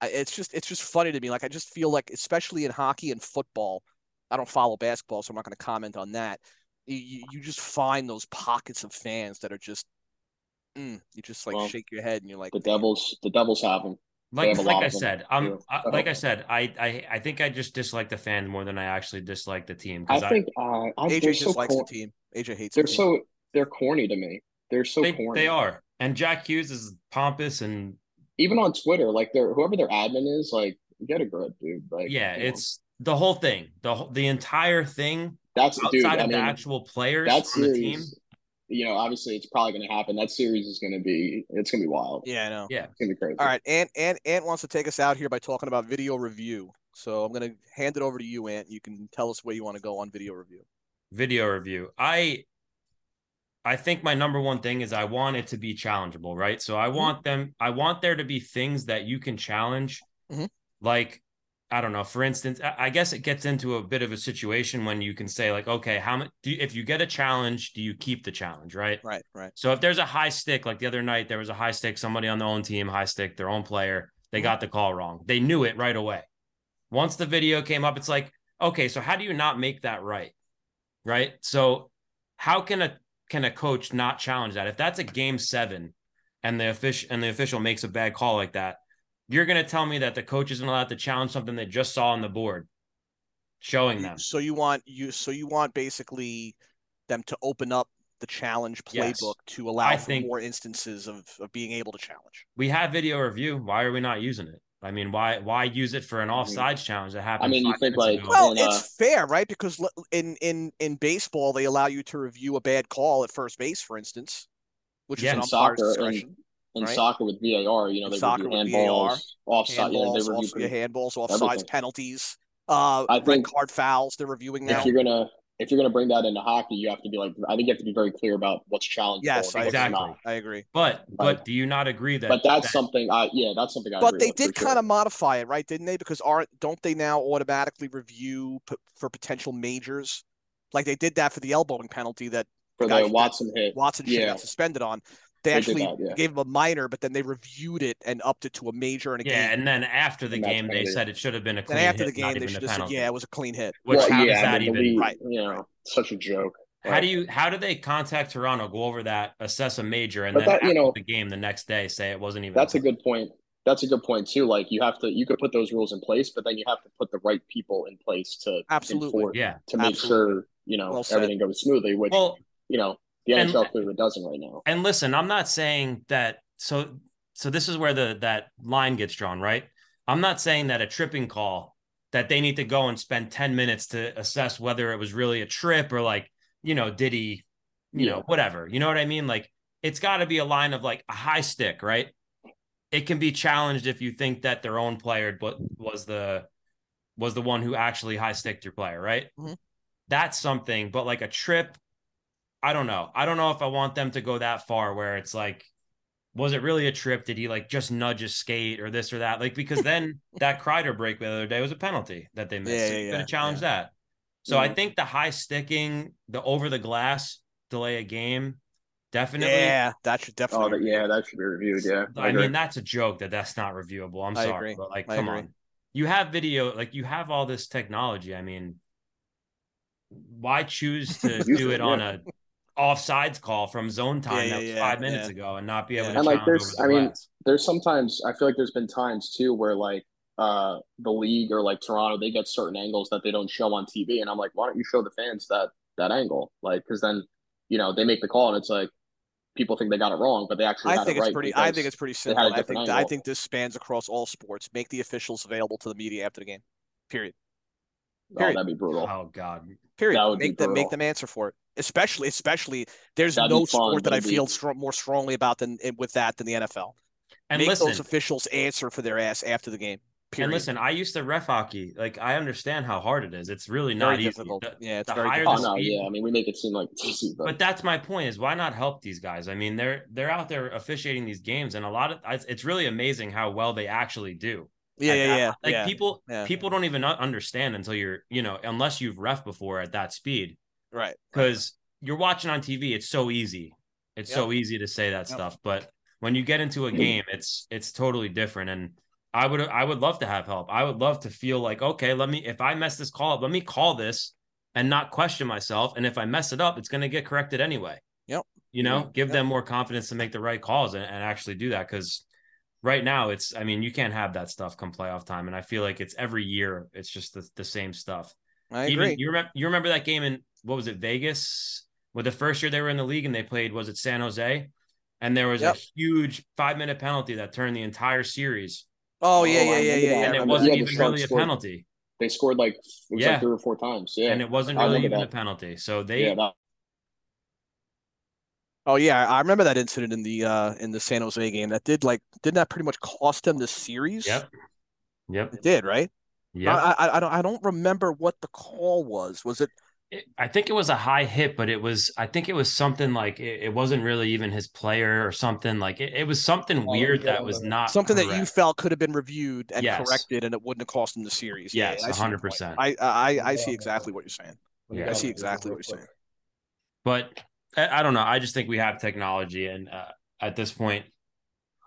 I, it's just it's just funny to me. Like I just feel like, especially in hockey and football, I don't follow basketball, so I'm not going to comment on that. You, you just find those pockets of fans that are just, mm, you just like Well, shake your head and you're like, The Devils, the Devils have them. Like have like I said, um, too. I, like I said, I, I I think I just dislike the fans more than I actually dislike the team. I 'cause think uh, I, AJ just so likes cor- the team. AJ hates They're the team. so they're corny to me. They're so they, corny. they are. And Jack Hughes is pompous and Even on Twitter, like their whoever their admin is, like get a grip, dude. Like yeah, come on. it's the whole thing. The whole, the entire thing that's outside dude. of I the mean, actual players that on the team. Series. You know, obviously, it's probably going to happen. That series is going to be. It's going to be wild. yeah, I know. Yeah. It's going to be crazy. All right, Ant, Ant, Ant wants to take us out here by talking about video review. So I'm going to hand it over to you, Ant. You can tell us where you want to go on video review. video review. I I think my number one thing is I want it to be challengeable, right? So I Mm-hmm. want them I want there to be things that you can challenge. Mhm. Like I don't know, for instance, I guess it gets into a bit of a situation when you can say like, okay, how much do you, if you get a challenge, do you keep the challenge, right? Right, right. So if there's a high stick, like the other night, there was a high stick, somebody on their own team, high stick, their own player, they Mhm. got the call wrong. They knew it right away. Once the video came up, it's like, okay, so how do you not make that right? Right. So how can a can a coach not challenge that? If that's a game seven and the official and the official makes a bad call like that, You're going to tell me that the coach isn't allowed to challenge something they just saw on the board, showing them. So you want you so you want basically them to open up the challenge playbook yes. to allow I for think, more instances of, of being able to challenge. We have video review. Why are we not using it? I mean, why why use it for an offsides challenge that happened? I mean, you think like ago? well, in, uh, it's fair, right? Because in in in baseball, they allow you to review a bad call at first base, for instance, which yeah, is an umpire's discretion. In, in right? soccer with VAR, you know, in they soccer review handballs, offside, handballs, yeah, they review off, handballs, offsides, everything. penalties, uh, I think, red card fouls. They're reviewing now. If you're gonna if you're going to bring that into hockey, you have to be like, I think you have to be very clear about what's challenging. Yes, exactly. I agree. But but do you not agree that? But that's that, something. I yeah, that's something. I but they did kind sure. of modify it, right? Didn't they? Because aren't don't they now automatically review p- for potential majors? Like they did that for the elbowing penalty that for the, the Watson hit. Watson yeah. got suspended on. They, they actually that, yeah. gave him a minor, but then they reviewed it and upped it to a major and a yeah, game. and then after the and game, they said it should have been a clean. And after hit, the game, they should have said, "Yeah, it was a clean hit." Which well, how yeah, does that even? right, you know, such a joke. How do you how do they contact Toronto, go over that, assess a major, and but then that, you know the game the next day say it wasn't even? That's a good point. That's a good point too. Like you have to, you could put those rules in place, but then you have to put the right people in place to absolutely, enforce, yeah, to make absolutely. sure you know well everything goes smoothly. Which well, you know the NHL and, clearly doesn't right now. And listen, I'm not saying that. So so this is where the that line gets drawn, right? I'm not saying that a tripping call that they need to go and spend 10 minutes to assess whether it was really a trip or like, you know, did he, you yeah. know, whatever. You know what I mean? Like it's got to be a line of like a high stick, right? It can be challenged if you think that their own player but was the was the one who actually high sticked your player, right? Mm-hmm. That's something, but like a trip I don't know. I don't know if I want them to go that far where it's like, was it really a trip? Did he like just nudge a skate or this or that? Like, because then that Kreider break the other day was a penalty that they missed. Yeah, yeah, yeah, challenge yeah. that. So I mm-hmm. think the high sticking, the over the glass delay a game, definitely. Yeah, that should definitely. Oh, yeah, that should be reviewed. Yeah, I, I mean that's a joke that that's not reviewable. I'm sorry, but like, come on, you have video, like you have all this technology. I mean, why choose to do it on a offsides call from zone time yeah, that was yeah, five minutes yeah. ago and not be able to. And like there's, the I mean, there's sometimes I feel like there's been times too where like uh the league or like Toronto they get certain angles that they don't show on TV, and I'm like, why don't you show the fans that that angle? Like, because then you know they make the call and it's like people think they got it wrong, but they actually. I think it's right pretty. I think it's pretty simple. I think angle. I think this spans across all sports. Make the officials available to the media after the game. Period. Oh, period. Oh, that'd be brutal. Oh God. Period. Make them make them answer for it. Especially, especially, there's That'd no sport that I feel str- more strongly about than eh, with that than the NFL. And make listen, those officials answer for their ass after the game. Period. And listen, I used to ref hockey. Like I understand how hard it is. It's really not very easy. Difficult. The, yeah, it's the very higher oh, difficult. the speed, oh, no, yeah. I mean, we make it seem like it's easy, but... but that's my point. Is why not help these guys? I mean, they're they're out there officiating these games, and a lot of it's really amazing how well they actually do. Yeah, yeah, yeah. Like yeah, people, yeah. people don't even understand until you're, you know, unless you've ref before at that speed, right? Because right. you're watching on TV, it's so easy. It's yep. so easy to say that yep. stuff, but when you get into a mm. game, it's it's totally different. And I would I would love to have help. I would love to feel like, okay, let me if I mess this call up, let me call this and not question myself. And if I mess it up, it's going to get corrected anyway. Yep. You know, mm. give yep. them more confidence to make the right calls and, and actually do that because right now it's i mean you can't have that stuff come playoff time and i feel like it's every year it's just the, the same stuff. I agree. Even, you remember you remember that game in what was it vegas? With the first year they were in the league and they played was it san jose? And there was yep. a huge five minute penalty that turned the entire series. Oh yeah yeah oh, yeah yeah, and it wasn't even really a penalty. they scored like yeah. Like three or four times yeah. And it wasn't really even that. a penalty. So they yeah, that, Oh yeah, I remember that incident in the uh in the San Jose game. That did like didn't that pretty much cost them the series? Yep. Yep. It did, right? Yeah. I, I I don't I don't remember what the call was. Was it? it I think it was a high hit, but it was I think it was something like it, it wasn't really even his player or something like it, it was something oh, weird yeah, that was not something correct. that you felt could have been reviewed and yes. corrected, and it wouldn't have cost him the series. Yes, hundred percent. I I I see exactly what you're saying. Yeah, I see exactly what you're saying. But I, don't know. I just think we have technology, and uh, at this point,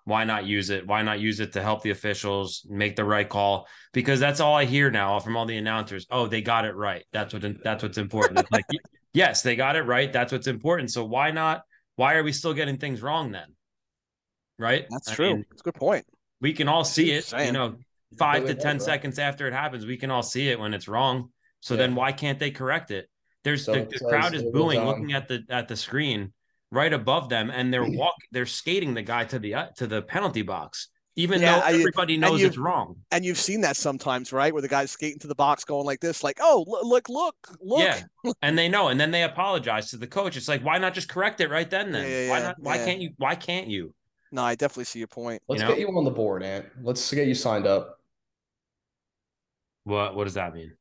why not use it? Why not use it to help the officials make the right call? Because that's all I hear now from all the announcers. Oh, they got it right. That's what that's what's important. It's like, yes, they got it right. That's what's important. So why not? Why are we still getting things wrong then? Right? That's I true. Mean, that's a good point. We can all see it. Saying. You know, five to ten right? seconds after it happens, we can all see it when it's wrong. So Yeah. then why can't they correct it? There's So the, the crowd is booing, um, looking at the at the screen right above them, and they're walk they're skating the guy to the uh, to the penalty box, even Yeah, though I- everybody knows you- it's wrong. And you've seen that sometimes, right? Where the guy's skating to the box going like this, like, oh, look, look, look, look. Yeah, and they know, and then they apologize to the coach. It's like, why not just correct it right then? Then Yeah, yeah, why yeah, not? Why can't you? Why can't you? No, I definitely see your point. Let's know? get you on the board, Ant. Let's get you signed up. What What does that mean?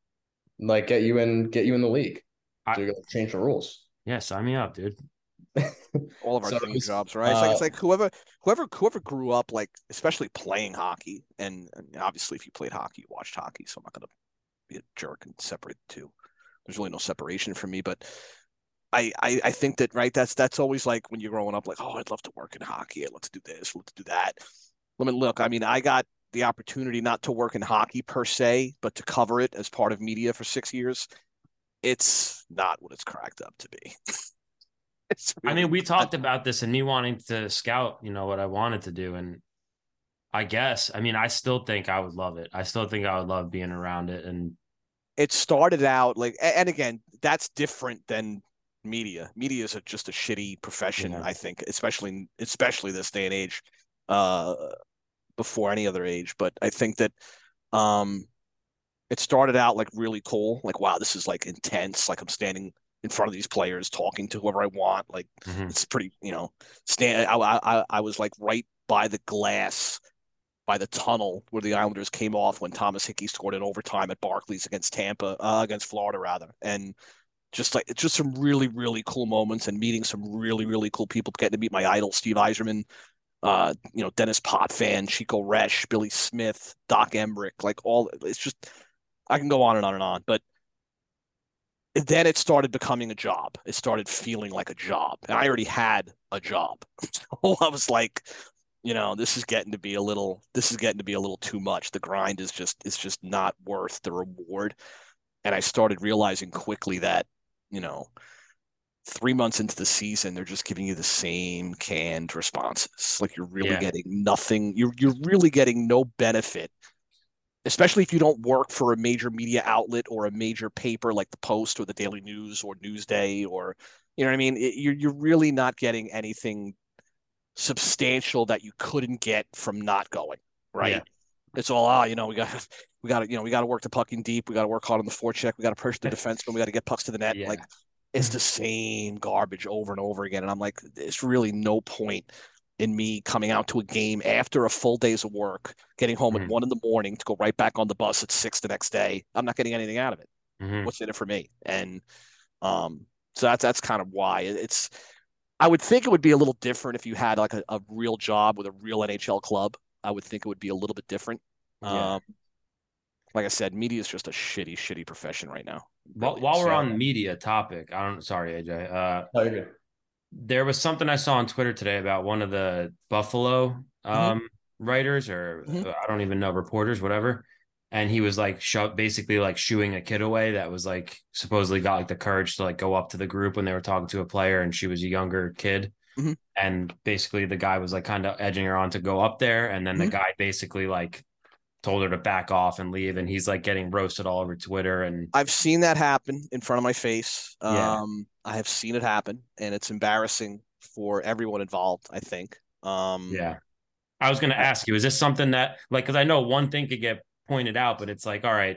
Like get you in, get you in the league. I- so you're gonna change the rules. Yeah, sign me up, dude. All of our So dream it's, jobs, right? It's like it's uh, like whoever whoever whoever grew up like especially playing hockey, and, and obviously if you played hockey, you watched hockey, so I'm not gonna be a jerk and separate the two. There's really no separation for me, but I, I I think that right that's that's always like when you're growing up, like, oh, I'd love to work in hockey, I'd love to do this, I'd love to do that. Let me look. I mean, I got the opportunity not to work in hockey per se, but to cover it as part of media for six years. It's not what it's cracked up to be. it's I mean, we talked about this and me wanting to scout, you know, what I wanted to do. And I guess, I mean, I still think I would love it. I still think I would love being around it. And it started out like and again that's different than media media is a, just a shitty profession Yeah. i think especially especially this day and age uh before any other age but i think that um it started out like really cool like wow this is like intense like i'm standing in front of these players talking to whoever i want like mhm. it's pretty you know stand I, I i was like right by the glass by the tunnel where the islanders came off when thomas hickey scored in overtime at barclays against tampa uh, against florida rather and just like it's just some really really cool moments and meeting some really really cool people getting to meet my idol steve yzerman uh you know dennis potvin chico resch billy smith doc emrick like all it's just i can go on and on and on but then it started becoming a job. It started feeling like a job. And I already had a job. So I was like, you know, this is getting to be a little this is getting to be a little too much. The grind is just is just not worth the reward. And I started realizing quickly that, you know, three months into the season, they're just giving you the same canned responses. Like you're really Yeah. getting nothing. You're you're really getting no benefit especially if you don't work for a major media outlet or a major paper like the Post or the Daily News or Newsday or you know what I mean. It, you're you're really not getting anything substantial that you couldn't get from not going. Right. Yeah. It's all ah, you know, we got we got to you know we got to work the puck in deep. We got to work hard on the forecheck. We got to push the defense defenseman. We got to get pucks to the net. Yeah. Like it's the same garbage over and over again. And I'm like, it's really no point in me coming out to a game after a full day's of work, getting home Mhm. at one in the morning to go right back on the bus at six the next day. I'm not getting anything out of it. Mhm. What's in it for me? And um, so that's that's kind of why it's. I would think it would be a little different if you had like a, a real job with a real NHL club. I would think it would be a little bit different. Yeah. Um, like I said, media is just a shitty, shitty profession right now. While, Really while is. we're Yeah. on media topic, I don't, sorry, AJ. Uh, you're good. There was something I saw on Twitter today about one of the Buffalo um, writers, or Mhm. I don't even know, reporters, whatever. And he was like, sho- basically like shooing a kid away that was like supposedly got like the courage to like go up to the group when they were talking to a player, and she was a younger kid. Mhm. And basically, the guy was like kind of edging her on to go up there, and then the Mhm. guy basically like told her to back off and leave, and he's like getting roasted all over Twitter, and I've seen that happen in front of my face. Yeah. Um, I have seen it happen, and it's embarrassing for everyone involved. I think. Um, Yeah. I was going to ask you, is this something that, like, because I know one thing could get pointed out, but it's like, all right,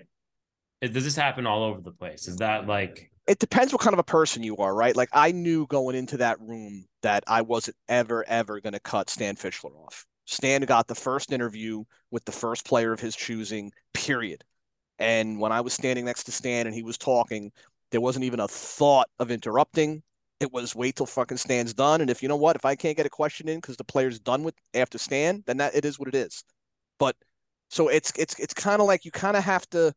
is- does this happen all over the place? Is that like, it depends what kind of a person you are, right? Like I knew going into that room that I wasn't ever, ever going to cut Stan Fischler off. Stan got the first interview with the first player of his choosing, period. And when I was standing next to Stan and he was talking, there wasn't even a thought of interrupting. It was wait till fucking Stan's done. And if you know what, if I can't get a question in because the player's done with after Stan, then that it is what it is. But so it's it's it's kind of like you kind of have to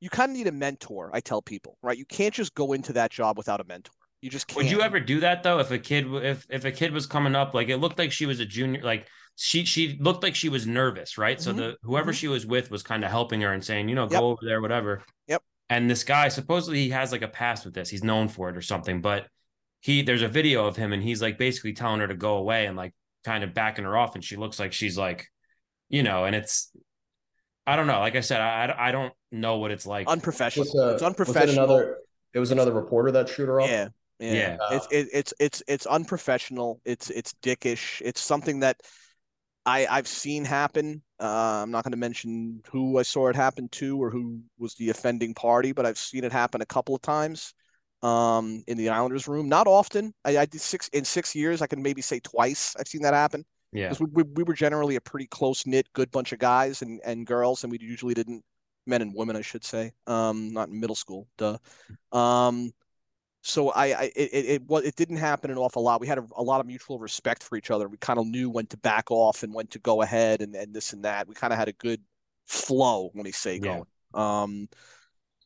you kind of need a mentor. I tell people, right? You can't just go into that job without a mentor. You just can't. would you ever do that though? If a kid, if, if a kid was coming up, like it looked like she was a junior, like she, she looked like she was nervous, right? So Mhm. the, whoever Mhm. she was with was kind of helping her and saying, you know, Yep. go over there, whatever. Yep. And this guy, supposedly he has like a past with this. He's known for it or something, but he, there's a video of him and he's like basically telling her to go away and like kind of backing her off. And she looks like she's like, you know, and it's I don't know. Like I said, I I don't know what it's like. Unprofessional. Was, uh, it's was it unprofessional. another? It was another reporter that shoot her up. Yeah, yeah. Yeah. It's it, it's it's it's unprofessional. It's it's dickish. It's something that I I've seen happen. Uh, I'm not going to mention who I saw it happen to or who was the offending party, but I've seen it happen a couple of times um, in the Islanders room. Not often. I, I did six in six years. I can maybe say twice. I've seen that happen yeah. we, we we were generally a pretty close knit, good bunch of guys and and girls, and we usually didn't men and women, I should say, um, not in middle school, duh. Um, so I, I it it it, it didn't happen an awful lot. We had a, a lot of mutual respect for each other. We kind of knew when to back off and when to go ahead and and this and that. We kind of had a good flow when we say Yeah. going. Um,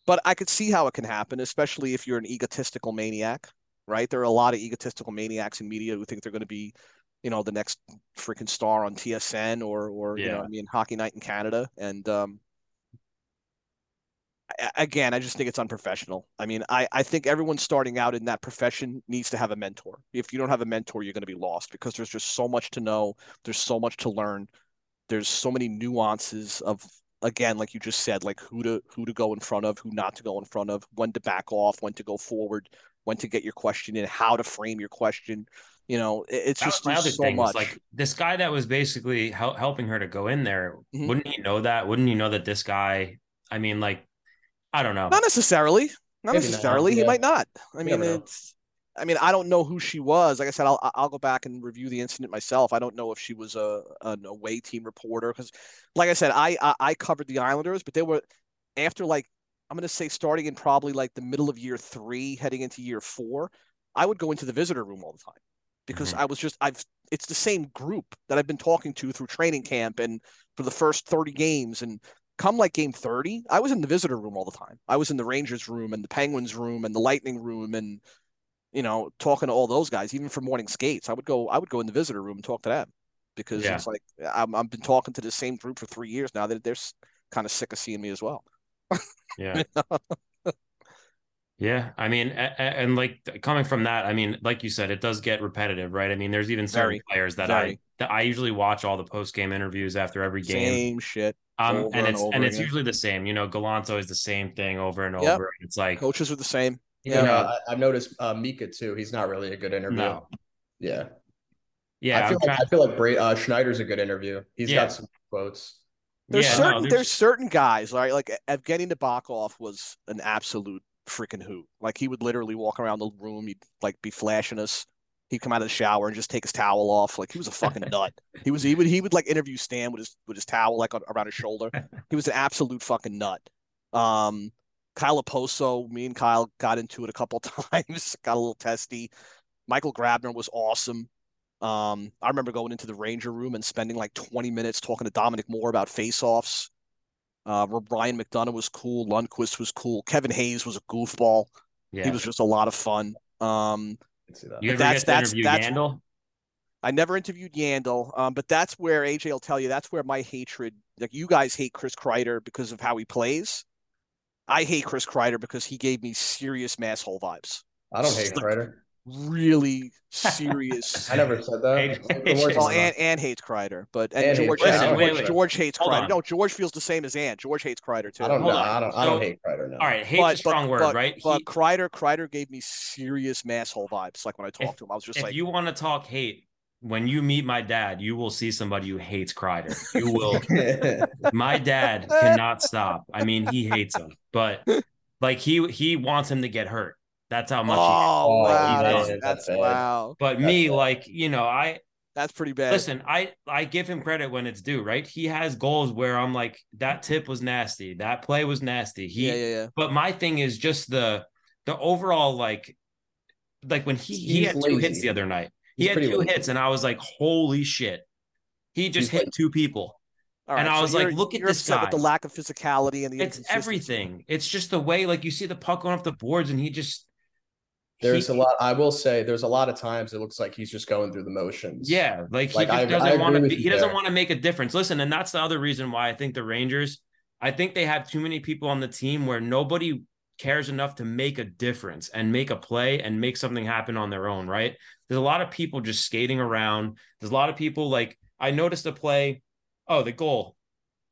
but I could see how it can happen, especially if you're an egotistical maniac, right? There are a lot of egotistical maniacs in media who think they're going to be, you know, the next freaking star on TSN or or you know, I mean, Hockey Night in Canada, and um, again, I just think it's unprofessional. I mean, I, I think everyone starting out in that profession needs to have a mentor. If you don't have a mentor, you're going to be lost because there's just so much to know. There's so much to learn. There's so many nuances of again, like you just said, like who to who to go in front of, who not to go in front of, when to back off, when to go forward, when to get your question in, how to frame your question. You know, it- it's That just my other so thing. much. Was like this guy that was basically hel- helping her to go in there. Mhm. Wouldn't he know that? Wouldn't he know that this guy? I mean, like, I don't know. Not necessarily. Not Maybe not, necessarily. He yeah. might not. I mean, it's. I mean, I don't know who she was. Like I said, I'll I'll go back and review the incident myself. I don't know if she was a an away team reporter because, like I said, I, I I covered the Islanders, but they were after like I'm gonna say starting in probably like the middle of year three, heading into year four. I would go into the visitor room all the time because Mhm. I was just I've it's the same group that I've been talking to through training camp and for the first 30 games and come like game 30, I was in the visitor room all the time. I was in the Rangers room and the Penguins room and the Lightning room and you know, talking to all those guys, even for morning skates. I would go I would go in the visitor room and talk to them because Yeah. it's like I'm I've been talking to the same group for 3 years now. They're, they're kind of sick of seeing me as well. Yeah. Yeah, I mean, a- a- and like coming from that, I mean, like you said, it does get repetitive, right? I mean, there's even certain Very, players that very. I that I usually watch all the post game interviews after every game, Same shit. Um, and and it's over and it's usually the same. You know, Gallanto always the same thing over and Yep. over. It's like, Coaches are the same. Yeah. You know, know, I, I've noticed uh, Mika too. He's not really a good interview. no, Yeah. yeah, I feel I'm like trying- I feel like Bra- uh, Schneider's a good interview. He's Yeah. got some quotes. There's yeah, certain no, there's... certain guys, right? Like Evgeny Nabokov was an absolute freaking hoot. Like he would literally walk around the room, he'd like be flashing us. He'd come out of the shower and just take his towel off. Like he was a fucking nut. He was he would he would like interview Stan with his with his towel like on, around his shoulder. He was an absolute fucking nut. Um Kyle Okposo, me and Kyle got into it a couple times, got a little testy. Michael Grabner was awesome. Um, I remember going into the Ranger room and spending like 20 minutes talking to Dominic Moore about face-offs. Uh, Ryan McDonagh was cool. Lundqvist was cool. Kevin Hayes was a goofball. yeah. He was just a lot of fun. Um, see that. you that's- that's- that's- Yandle? I never interviewed Yandle, um, but that's where AJ will tell you that's where my hatred, like you guys hate Chris Kreider because of how he plays. I hate Chris Kreider because he gave me serious masshole vibes. I don't hate Kreider. Really serious. I never said that. Hey, Like, the Well, are- Ann, Ann hates Kreider, but and Ann hates George, Kreider. and Listen, George, wait, wait. George hates Hold Kreider. on. No, George feels the same as Anne. George hates Kreider too. I don't know. I don't. I don't So- hate Kreider. No. All right, hate's but, a strong but, word, but, right? But He- Kreider, Kreider gave me serious masshole vibes. Like when I talked to him, I was just if like, you want to talk hate, when you meet my dad, you will see somebody who hates Kreider. You will. my dad cannot stop. I mean, he hates him, but like he he wants him to get hurt. That's how much. he, oh, wow, he that's, that's That's wow, but that's me, bad. like you know, I that's pretty bad. listen. I I give him credit when it's due. Right? He has goals where I'm like, that tip was nasty. That play was nasty. He. yeah, yeah, yeah. But my thing is just the the overall like like when he he He's had two hits the other night. He He's had two lazy. hits, and I was like, holy shit. He just He's hit two people. All And I was like, look at you're this upset with guy. the lack of physicality and the It's everything. It's just the way, like you see the puck going off the boards, and he just There's he- a lot. I will say, there's a lot of times it looks like he's just going through the motions. Yeah, like he Like, just I- doesn't want to. agree Be, with he doesn't want to make a difference. Listen, and that's the other reason why I think the Rangers. I think they have too many people on the team where nobody cares enough to make a difference and make a play and make something happen on their own. Right? There's a lot of people just skating around. There's a lot of people like I noticed a play. Oh, the goal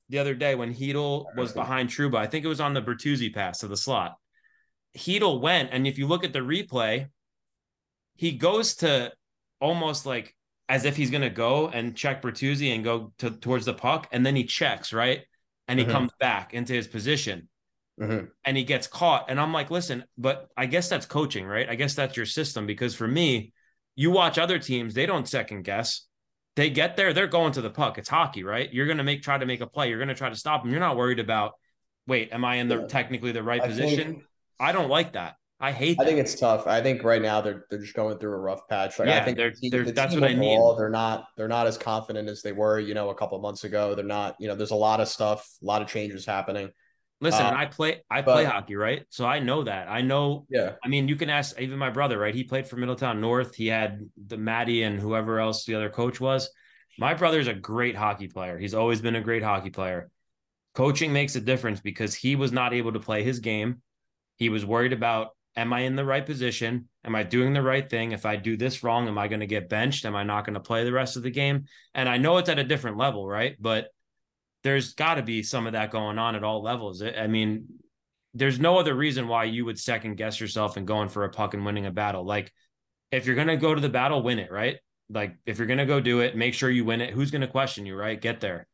the other day when Heedle was behind Trouba. I think it was on the Bertuzzi pass to the slot. Heedle went, and if you look at the replay, he goes to almost like as if he's going to go and check Bertuzzi and go to, towards the puck, and then he checks right, and he Mhm. comes back into his position, Mhm. and he gets caught. And I'm like, listen, but I guess that's coaching, right? I guess that's your system because for me, you watch other teams, they don't second guess. They get there, they're going to the puck. It's hockey, right? You're going to make try to make a play. You're going to try to stop them. You're not worried about, wait, am I in the Yeah. technically the right I position? think- I don't like that. I hate I that. think it's tough. I think right now they're they're just going through a rough patch. Like Yeah, I think they're- the they're- the that's what I mean. They're not they're not as confident as they were, you know, a couple of months ago. They're not, you know, there's a lot of stuff, a lot of changes happening. Listen, Uh, I play I play but- hockey, right? So I know that. I know Yeah. I mean, you can ask even my brother, right? He played for Middletown North. He had the Maddie and whoever else the other coach was. My brother's a great hockey player. He's always been a great hockey player. Coaching makes a difference because he was not able to play his game. He was worried about am I in the right position? Am I doing the right thing? If I do this wrong, am I going to get benched? Am I not going to play the rest of the game? And I know it's at a different level, right? But there's got to be some of that going on at all levels. I mean, there's no other reason why you would second guess yourself and going for a puck and winning a battle. Like, if you're going to go to the battle, win it, right? Like, if you're going to go do it, make sure you win it. Who's going to question you, right? Get there.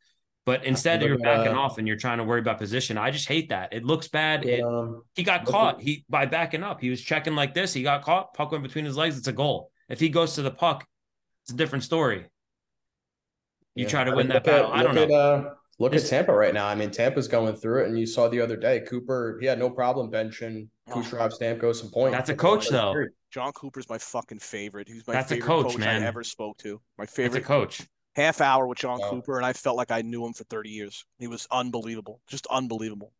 But instead, you're backing uh, off and you're trying to worry about position. I just hate that. It looks bad. It, Um, he got caught. He by backing up. He was checking like this. He got caught. Puck went between his legs. It's a goal. If he goes to the puck, it's a different story. You yeah. try to I win mean, that look at- battle. I don't look know. At, uh, look This- at Tampa right now. I mean, Tampa's going through it, and you saw the other day, Cooper, he had no problem benching Oh. Kucherov, Stamkos, some points. That's a coach, though. Jon Cooper's my fucking favorite. He's my That's a favorite coach, coach, man. I ever spoke to. My It's a favorite coach. Half hour with Jon Wow. Cooper, and I felt like I knew him for 30 years. He was unbelievable, just unbelievable.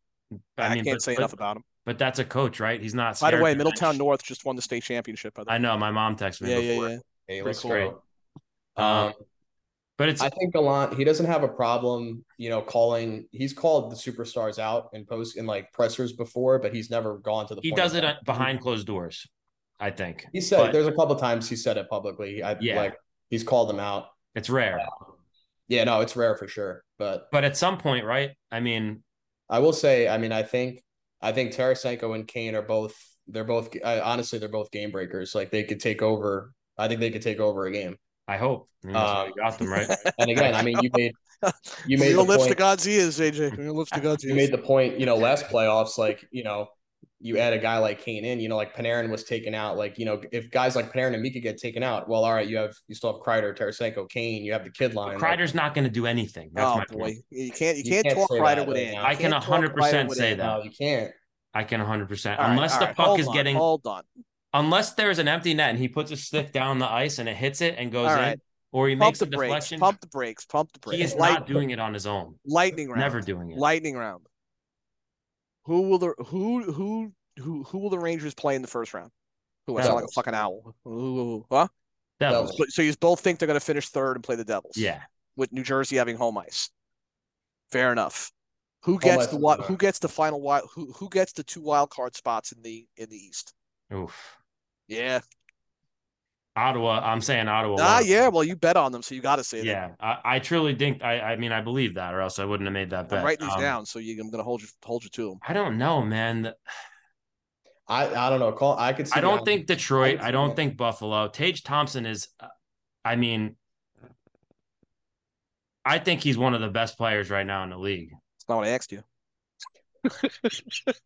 I, mean, can't but- say but- enough about him. But that's a coach, right? He's not. By the way, Middletown bench. North just won the state championship. By the way. I know my mom texted me Yeah, yeah, before. yeah. Hey, Pretty cool. go. Um, Um, but it's I think Gallant, he doesn't have a problem, you know, calling. He's called the superstars out in post in like pressers before, but he's never gone to the. he point does it that. uh, behind closed doors. I think He said but there's a couple times he said it publicly. I Yeah. like he's called them out. It's rare. Yeah, no, it's rare for sure. But But at some point, right? I mean, I will say, I mean, I think I think Tarasenko and Kane are both. They're both I, honestly, they're both game breakers. Like they could take over. I think they could take over a game. I hope I mean, that's why Uh, got them right. And again, I mean, you made you made Real the lips to point. God's ears, AJ. Real lips to God's you ears. made the point, you know, last playoffs, like, you know, you add a guy like Kane in, you know, like Panarin was taken out. Like, you know, if guys like Panarin and Mika get taken out, well, all right, you have you still have Kreider, Tarasenko, Kane, you have the kid line. like, Kreider's not going to do anything. That's oh my boy, point. you can't you You can't, can't talk say that with right in. now. You I can 100% say that. no, you can't. I can 100 percent All right, unless all the right, puck hold is on, getting hold on. unless there's an empty net and he puts his stick down the ice and it hits it and goes All in, right. or he Pump makes the a brakes. deflection. Pump the brakes. Pump the brakes. he brakes. is Light- not doing it on his own. lightning round. Never doing it. Lightning round. Who will the who who who who will the Rangers play in the first round? Who I sound like a fucking owl. Who, huh? Devils. So you both think they're going to finish third and play the Devils? Yeah. With New Jersey having home ice. Fair enough. Who gets the matter. who gets the final wild who who gets the two wild card spots in the in the East? Oof. Yeah. Ottawa. I'm saying Ottawa. Ah, won. yeah. Well, you bet on them, so you got to say that. Yeah. I, I truly think. I. I mean, I believe that, or else I wouldn't have made that bet. I'm writing these Um, down, so you, I'm going to hold you hold you to them. I don't know, man. I I don't know. Call I could see I don't Islanders- think Detroit. can I don't that. think Buffalo. Tage Thompson is. uh, I mean, I think he's one of the best players right now in the league. That's not what I asked you.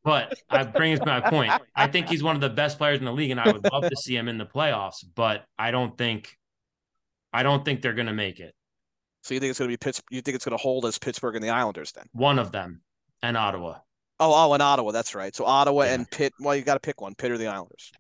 But I brings my point. I think he's one of the best players in the league, and I would love to see him in the playoffs. But I don't think, I don't think they're going to make it. So you think it's going to be Pitts? You think it's going to hold as Pittsburgh and the Islanders then? One of them and Ottawa. Oh, oh, and Ottawa. That's right. So Ottawa Yeah. and Pitt. Well, you got to pick one: Pitt or the Islanders.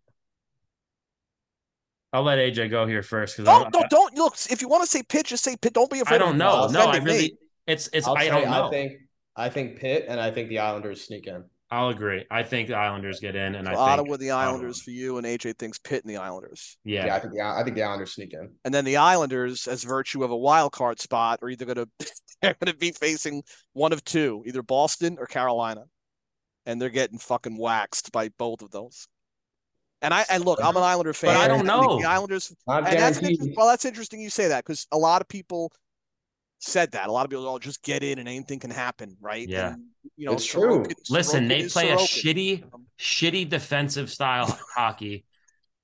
I'll let AJ go here first because Don't, don't, don't look. If you want to say Pitt, just say Pitt. Don't be afraid. I don't know. of No, I offending me. really. It's it's. I'll I say, don't know. I think I think Pitt and I think the Islanders sneak in. I'll agree. I think the Islanders get in, and So I think Ottawa, the um, Islanders for you, and AJ thinks Pitt and the Islanders. Yeah, Yeah, I think the I think the Islanders sneak in. And then the Islanders, as virtue of a wild card spot, are either going to they're going to be facing one of two, either Boston or Carolina, and they're getting fucking waxed by both of those. And I and look, I'm an Islander fan. I don't know. The Islanders, and that's an well, that's interesting you say that because a lot of people said that. A lot of people, oh, just get in and anything can happen, right? Yeah. And, you know, It's true. Listen, Sorokin they is play a shitty, shitty defensive style hockey.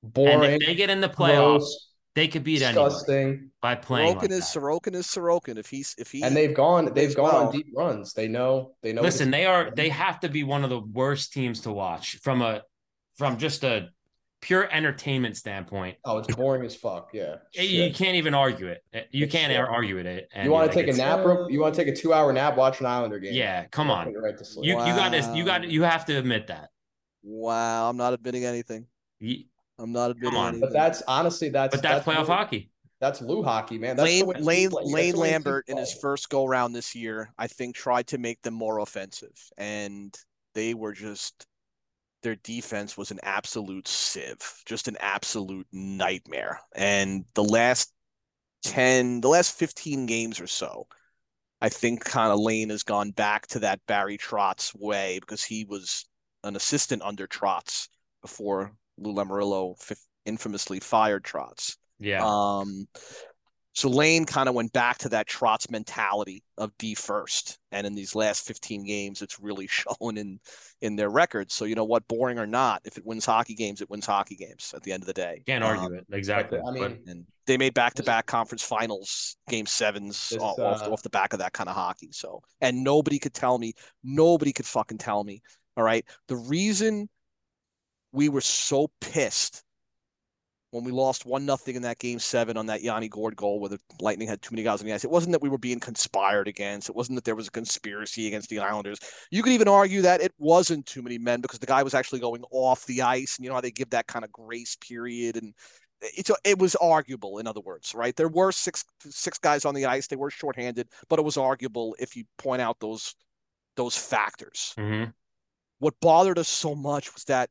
Boring. and if they get in the playoffs, gross, they could beat anyone disgusting. by playing. Sorokin like is that. Sorokin is Sorokin. If he's if he And they've gone, they've gone well. on deep runs. They know, they know. Listen, they are they have to be one of the worst teams to watch from a from just a pure entertainment standpoint. Oh, it's boring as fuck. Yeah. Eh, You can't even argue it. Eh, You It's can't shit. argue it. And You want like, to take a nap? real- You want to take a two-hour nap? Watch an Islander game. Yeah, come on. Put you right to sleep. You you got this. you got Wow. you have to admit that. wow, I'm not admitting anything. You- I'm not admitting on. anything. But that's honestly that's But that's playoff Lou- hockey. That's Lou hockey, man. That's Lane Lane teams play. That's Lane the way teams Lambert in his first go round this year, I think, tried to make them more offensive, and they were just their defense was an absolute sieve, just an absolute nightmare. And the last ten, the last fifteen games or so, I think kind of Lane has gone back to that Barry Trotz way because he was an assistant under Trotz before Lou Lamoriello f- infamously fired Trotz. Yeah. Um, so Lane kind of went back to that Trotz mentality of D first, and in these last 15 games, it's really shown in in their records. So you know what, boring or not, if it wins hockey games, it wins hockey games at the end of the day. Can't Um, argue it. Exactly. I mean, and they made back to back conference finals, game sevens This, off, off, uh, off the back of that kind of hockey. So, and nobody could tell me, nobody could fucking tell me. All right. The reason we were so pissed when we lost one nothing in that game seven on that Yanni Gourde goal where the Lightning had too many guys on the ice. It wasn't that we were being conspired against. It wasn't that there was a conspiracy against the Islanders. You could even argue that it wasn't too many men because the guy was actually going off the ice, and you know how they give that kind of grace period and it's it was arguable in other words right there were six six guys on the ice they were shorthanded but it was arguable if you point out those those factors Mhm. what bothered us so much was that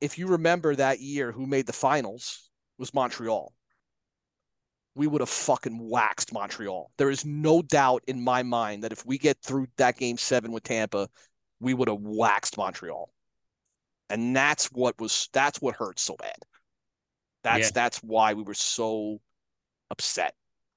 if you remember that year who made the finals was Montreal. We would have fucking waxed Montreal. There is no doubt in my mind that if we get through that game 7 with Tampa we would have waxed Montreal. And that's what was that's what hurt so bad. That's Yeah. that's why we were so upset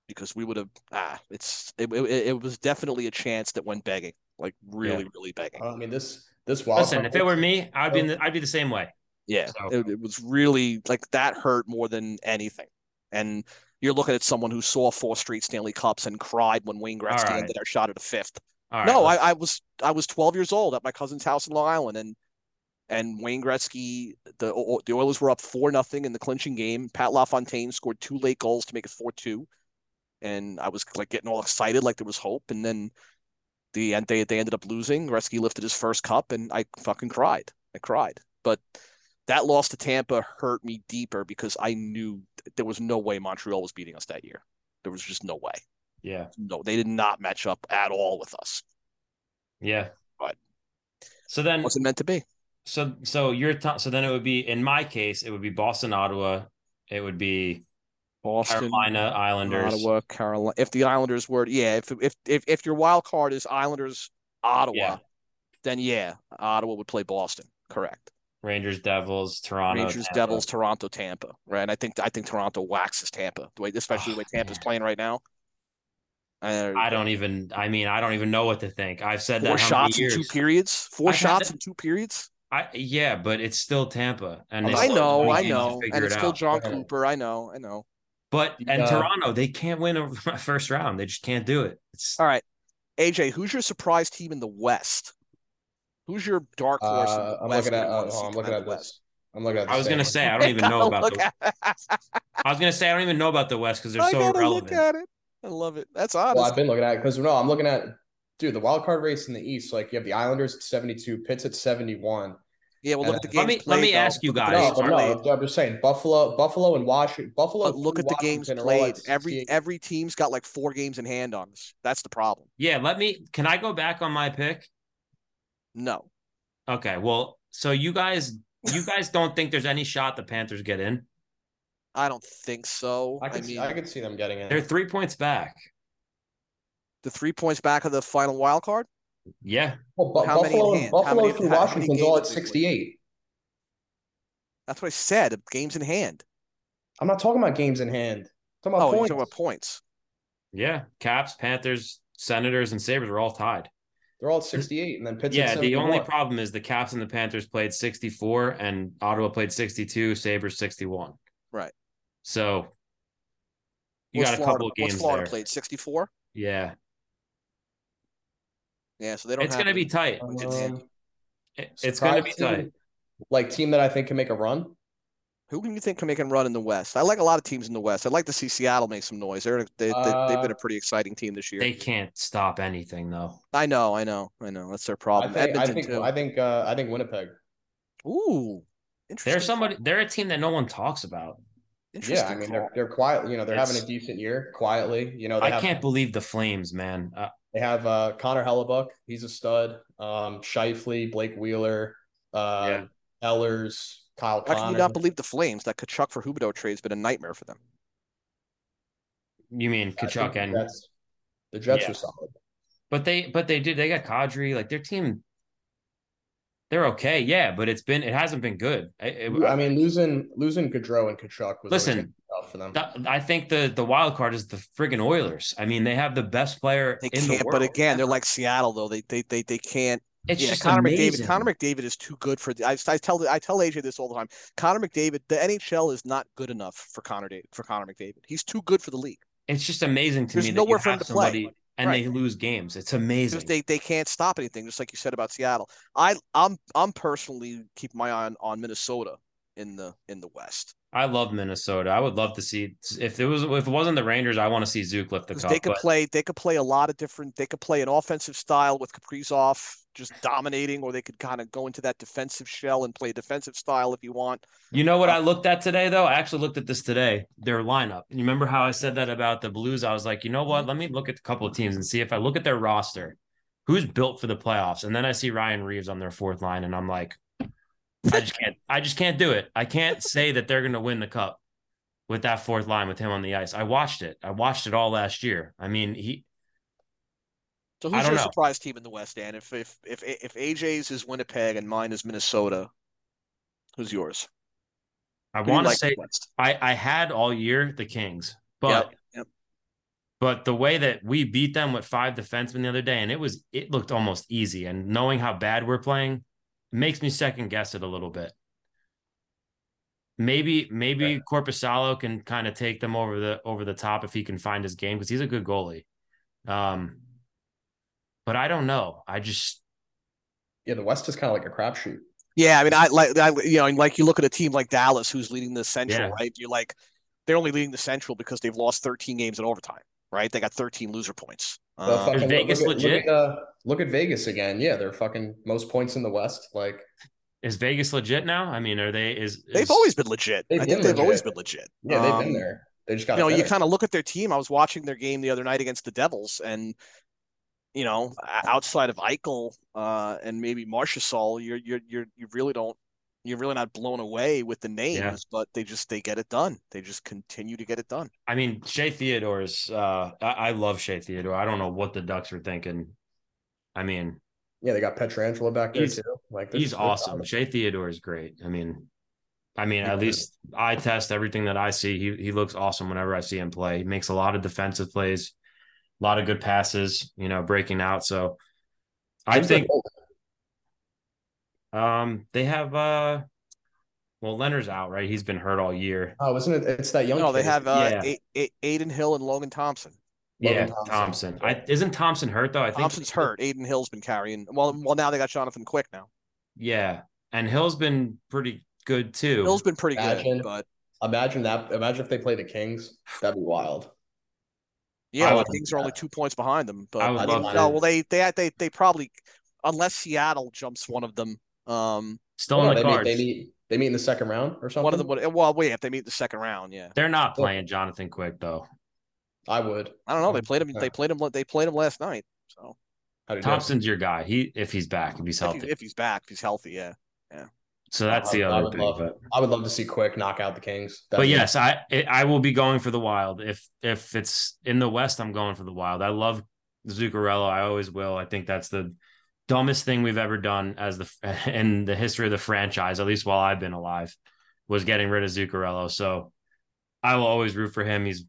because we would have ah it's it, it, it was definitely a chance that went begging like really really begging. I mean this this wild Listen, if it were me, I'd be in the, I'd be the same way. Yeah So- it, it was really like that hurt more than anything and you're looking at someone who saw four straight Stanley Cups and cried when Wayne Gretzky right. ended our shot at a fifth All no, I, I was I was 12 years old at my cousin's house in Long Island, and and Wayne Gretzky, the the Oilers were up four nothing in the clinching game. Pat LaFontaine scored two late goals to make it four two, and I was like getting all excited, like there was hope. And then the end they they ended up losing. Gretzky lifted his first cup, and I fucking cried. I cried, but. That loss to Tampa hurt me deeper because I knew there was no way Montreal was beating us that year. There was just no way. yeah, No, they did not match up at all with us. yeah. But- so then, It wasn't meant to be. so so your top, so then it would be in my case, it would be Boston, Ottawa. It would be Boston, Carolina Islanders. Ottawa, Carolina. If the Islanders were, yeah, if if if if your wild card is Islanders, Ottawa, Yeah. then yeah, Ottawa would play Boston. Correct. Rangers, Devils, Toronto, Rangers, Tampa. Devils, Toronto, Tampa. Right. And I think I think Toronto waxes Tampa. The way, especially the way Oh, Tampa's man. playing right now. Uh, I don't even. I mean, I don't even know what to think. I've said four that shots in two periods. 4 I've shots in two periods. I yeah, but it's still Tampa, and I know, I know, and it it's still out. Jon Cooper. I know, I know. But and Uh, Toronto, they can't win a first round. They just can't do it. It's All right, AJ, who's your surprise team in the West? Who's your dark horse Uh, I'm looking at. you Uh, oh, I'm looking at of the this. I'm looking at. I was gonna standings. say I don't even know about the. at it. I was gonna say I don't even know about the West because they're I so gotta irrelevant. look at it. I love it. That's honest. Well, I've been looking at it because no, I'm looking at dude the wild card race in the East. Like you have the Islanders at 72, Pitts at 71. yeah, well, look at the Let games me- let me though. ask you Look at the guys, No, games but played. no, I'm just saying Buffalo, Buffalo, and Washington. Buffalo. But look at the games Washington are all played. Every every team's got like four games in hand on us. That's the problem. Yeah, let me. Can I go back on my pick? No, Okay, well, so you guys, you guys don't think there's any shot the Panthers get in? I don't think so. I I, could, see, mean, I could see them getting in. They're three points back. the three points back of the final wild card. Yeah, Well, Bu- How many Buffalo, hand? How Buffalo many- through how many Washington's all at games did they win? 68. That's what I said. Games in hand. I'm not talking about games in hand. I'm talking Oh, about you're points. talking about points. Yeah, Caps, Panthers, Senators, and Sabres are all tied. They're all 68, and then Pitts. Yeah, the only problem is the Caps and the Panthers played 64, and Ottawa played 62, Sabres 61. Right. So you What's got a Florida, couple of games What's Florida there. played? 64? Yeah, Yeah, so they don't it's going to be tight. It's- Um, It- It's going to be tight. team- Like team that I think can make a run. Who do you think can make a run in the West? I like a lot of teams in the West. I'd like to see Seattle make some noise. They're they, they, they've been a Uh, pretty exciting team this year. They can't stop anything though. I know, I know, I know. That's their I problem. think. I think. too. I think. Uh, I think Winnipeg. Ooh, interesting. They're somebody. They're a team that no one talks about. Interesting. Yeah, I mean they're they're quiet. You know they're having a decent year quietly. You know they I have, can't believe the Flames, man. Uh, They have uh, Connor Hellebuyck. He's a stud. Um, Scheifele, Blake Wheeler, uh, Yeah. Ehlers, Kyle How can you not believe the Flames? That Tkachuk for Huberdeau trade's been a nightmare for them. you mean I think Tkachuk the and Jets, the Jets Yeah. are solid. But they but they did they got Kadri like their team. They're okay, yeah, but it's been it hasn't been good. I, it- I mean, losing losing Gaudreau and Tkachuk was always Listen, tough for them. that- I think the the wild card is the friggin' Oilers. I mean, they have the best player They in can't. the world. But again, they're like Seattle though. They they they they can't. It's yeah, just Connor amazing. McDavid. Connor McDavid is too good for. The, I, I tell I tell AJ this all the time. Connor McDavid. The NHL is not good enough for Connor for Connor McDavid. He's too good for the league It's just amazing to There's me that nowhere you for him have to play. and Right. they lose games. It's amazing. they, they can't stop anything. Just like you said about Seattle. I I'm I'm personally keeping my eye on, on Minnesota in the in the West I love Minnesota. I would love to see if it was if it wasn't the Rangers, I want to see Zook lift the cup. they could but play they could play a lot of different. They could play an offensive style with Kaprizov just dominating, or they could kind of go into that defensive shell and play a defensive style if you want. You know what uh, I looked at today, though? I actually looked at this today, their lineup. You remember how I said that about the Blues? I was like, you know what? Let me look at a couple of teams and see if I look at their roster, who's built for the playoffs. And then I see Ryan Reaves on their fourth line, and I'm like, I just can't, I just can't do it. I can't say that they're going to win the cup with that fourth line with him on the ice. I watched it. I watched it all last year. I mean, he, So who's your know. surprise team in the West, Dan? If if if if AJ's is Winnipeg and mine is Minnesota, who's yours? I Who do you want to like say. I, I had all year the Kings, but Yep, yep. But the way that we beat them with five defensemen the other day, and it was it looked almost easy. And knowing how bad we're playing makes me second guess it a little bit. Maybe maybe Korpisalo can kind of take them over the over the top if he can find his game because he's a good goalie. Um, but I don't know. I just Yeah, the West is kind of like a crapshoot. Yeah, I mean, I like I, you know, and like you look at a team like Dallas who's leading the Central, Yeah. right? You're like, they're only leading the Central because they've lost 13 games in overtime, right? They got 13 loser points. The Um, Vegas look at, legit? Look at, uh, look at Vegas again. Yeah, they're fucking most points in the West. Like is Vegas legit now? I mean, are they? Is, they've always been legit. They've I think they've always been legit. yeah, they've been Um, there. They just got You know, you kind of look at their team. I was watching their game the other night against the Devils, and you know, outside of Eichel uh, and maybe Marchessault, you're you're you're you really don't. You're really not blown away with the names, Yeah. but they just they get it done. They just continue to get it done. I mean, Shea Theodore is. Uh, I, I love Shea Theodore. I don't know what the Ducks were thinking. I mean, yeah, they got Pietrangelo back there He's- too. Like He's awesome. solid. Shea Theodore is great. I mean, I mean, Yeah. at least I test everything that I see. He he looks awesome whenever I see him play. He makes a lot of defensive plays, a lot of good passes. You know, breaking out. So I Who's think um they have uh well Lehner's out right. He's been hurt all year. Oh, isn't it? It's that young. No, they have uh, Yeah. A- A- Adin Hill and Logan Thompson. Logan yeah, Thompson. Thompson. I isn't Thompson hurt though. I think Thompson's hurt. Adin Hill's been carrying. Well, well, now they got Jonathan Quick now. Yeah, and Hill's been pretty good too. Hill's been pretty Imagine. good, but Imagine that. Imagine if they play the Kings. That'd be wild. yeah, I the Kings are only two points behind them. But I would I love no, well, they they they they probably unless Seattle jumps one of them. Um, Still in the they meet, they meet. They meet in the second round or something. one of them would. Well, wait, if they meet in the second round, yeah. They're not playing Jonathan Quick though. I would. I don't know. They um, played him. They played him. They played him last night. So you Thompson's your guy. He if he's back, if he's if, he, healthy. if he's back, if he's healthy, yeah. Yeah. So that's the I- I other would thing. love- But, I would love to see Quick knock out the Kings. but That'd be- yes, I it, I will be going for the Wild. If if it's in the West, I'm going for the Wild. I love Zuccarello. I always will. I think that's the dumbest thing we've ever done as the in the history of the franchise, at least while I've been alive, was getting rid of Zuccarello. So I will always root for him. He's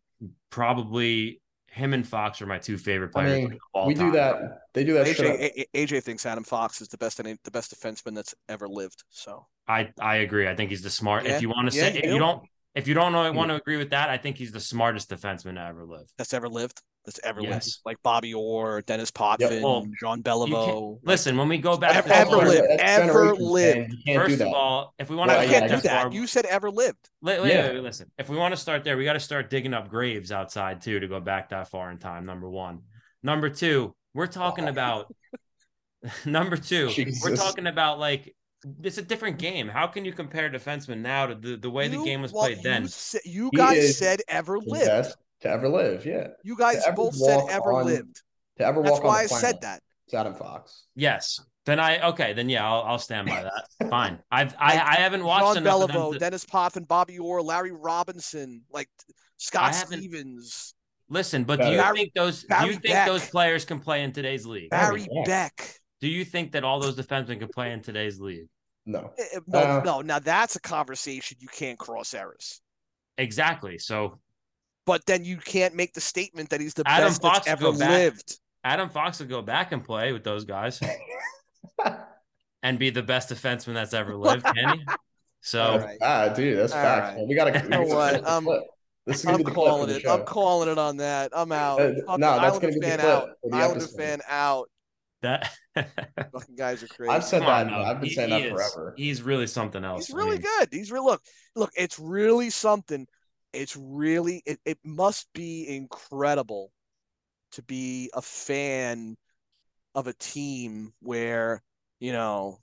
probably him and Fox are my two favorite I players. mean, of all we do that. They do that. AJ, AJ thinks Adam Fox is the best the best defenseman that's ever lived. So I I agree. I think he's the smart. Yeah, if you want to yeah, say, you if do. you don't, if you don't know, want to agree with that, I think he's the smartest defenseman to ever live. that's ever lived. That's ever lived. Like Bobby Orr, Denis Potvin, Well, Jean You Beliveau. can't- Listen, when we go back, Ever- to ever Florida- lived. Ever lived. man. You can't First of all, if we want Well, to you can't do that. far, You said ever lived. Wait, wait, Yeah. wait, listen. If we want to start there, we got to start digging up graves outside too to go back that far in time. Number one. Number two, we're talking about. number two, we're talking about like it's a different game. How can you compare defensemen now to the, the way the game was well, played then? You, sa- you guys is said ever lived. best to ever live. Yeah. You guys ever both said ever on- lived. To ever That's walk on why I the said that. It's Adam Fox. Yes. Then I okay. Then yeah, I'll, I'll stand by that. Fine. I've I, I haven't watched Jean enough of them Beliveau, to- Denis Potvin, Bobby Orr, Larry Robinson, like Scott Stevens, Listen, but do you Barry- think those do you think Beck. those players can play in today's league? Barry yeah. Beck. Do you think that all those defensemen can play in today's league? No. Eh, eh, No, Uh, no. Now that's a conversation you can't cross errors. Exactly. So But then you can't make the statement that he's the Adam best Fox that's ever lived. Adam Fox will go back and play with those guys and be the best defenseman that's ever lived, can he? So All That's right. bad, dude. That's All facts. right. We gotta. You know what? Um, this is I'm be the clip for calling it. I'm calling it on that. I'm out. Uh, Fuck no, the that's gonna be the fan clip out. for the Islander episode. fan out. that Fucking guys are crazy. I've said Come that. on. I've been He- saying he that is- forever. He's really something else. He's I really mean, good. He's real. Look, look. It's really something. It's really. It, it must be incredible to be a fan of a team where you know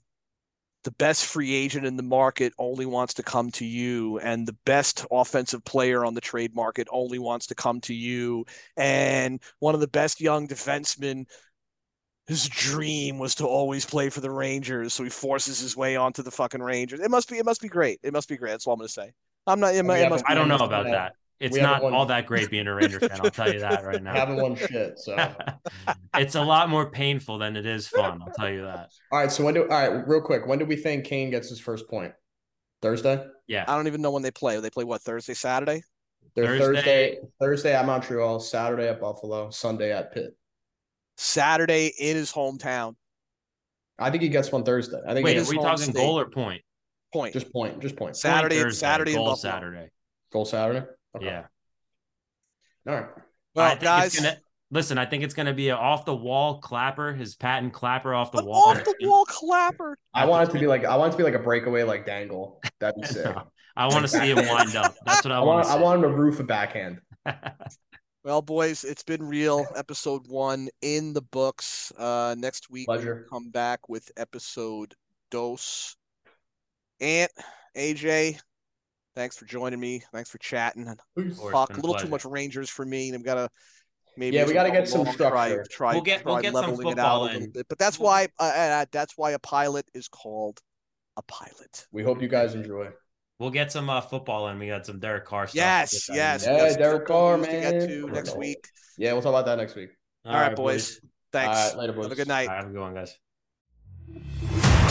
the best free agent in the market only wants to come to you, and the best offensive player on the trade market only wants to come to you, and one of the best young defensemen. His dream was to always play for the Rangers, so he forces his way onto the fucking Rangers. It must be, it must be great. It must be great. That's all I'm gonna say. I'm not. It, mu- We it must I don't know about Yeah. that. It's We haven't all that great being a Ranger fan. I'll tell you that right now. Haven't won shit. So it's a lot more painful than it is fun. I'll tell you that. All right. So when do? All right. Real quick. When do we think Kane gets his first point? Thursday. Yeah. I don't even know when they play. They play what Thursday, Saturday. They're Thursday. Thursday. Thursday at Montreal. Saturday at Buffalo. Sunday at Pitt. Saturday in his hometown. I think he gets one Thursday. I think Wait, he are his we talking state. goal or point? Point. just point. Just point. Saturday, Point Thursday, Saturday goal Buffalo. Saturday. Goal Saturday. Okay. Yeah. All right. Well, I think guys, it's gonna listen. I think it's gonna be an off the wall clapper, his patent clapper off the an wall. off the wall clapper. I want it to be like I want it to be like a breakaway like dangle. That'd be sick. I want to see him wind up. That's what I, I want. want I want him to roof a backhand. Well, boys, it's been real. Episode one in the books. Uh, next week we'll come back with episode dos. Ant, AJ, thanks for joining me. Thanks for chatting. course, Fuck, been a a little too much Rangers for me. I've got to maybe. Yeah, we we gotta get some along, Try, structure. try, We'll get- we'll try get some leveling it out a football little in. bit. But that's why uh, uh, that's why a pilot is called a pilot. We hope you guys enjoy. We'll get some uh, football in. We got some Derek Carr stuff. Yes, Get that in yes. there. we got Yeah, some Derek football Carr, news to get man. to next week. Yeah, we'll talk about that next week. All right, boys. Thanks. All right, later, boys. Have a good night. All right, have a good one, guys.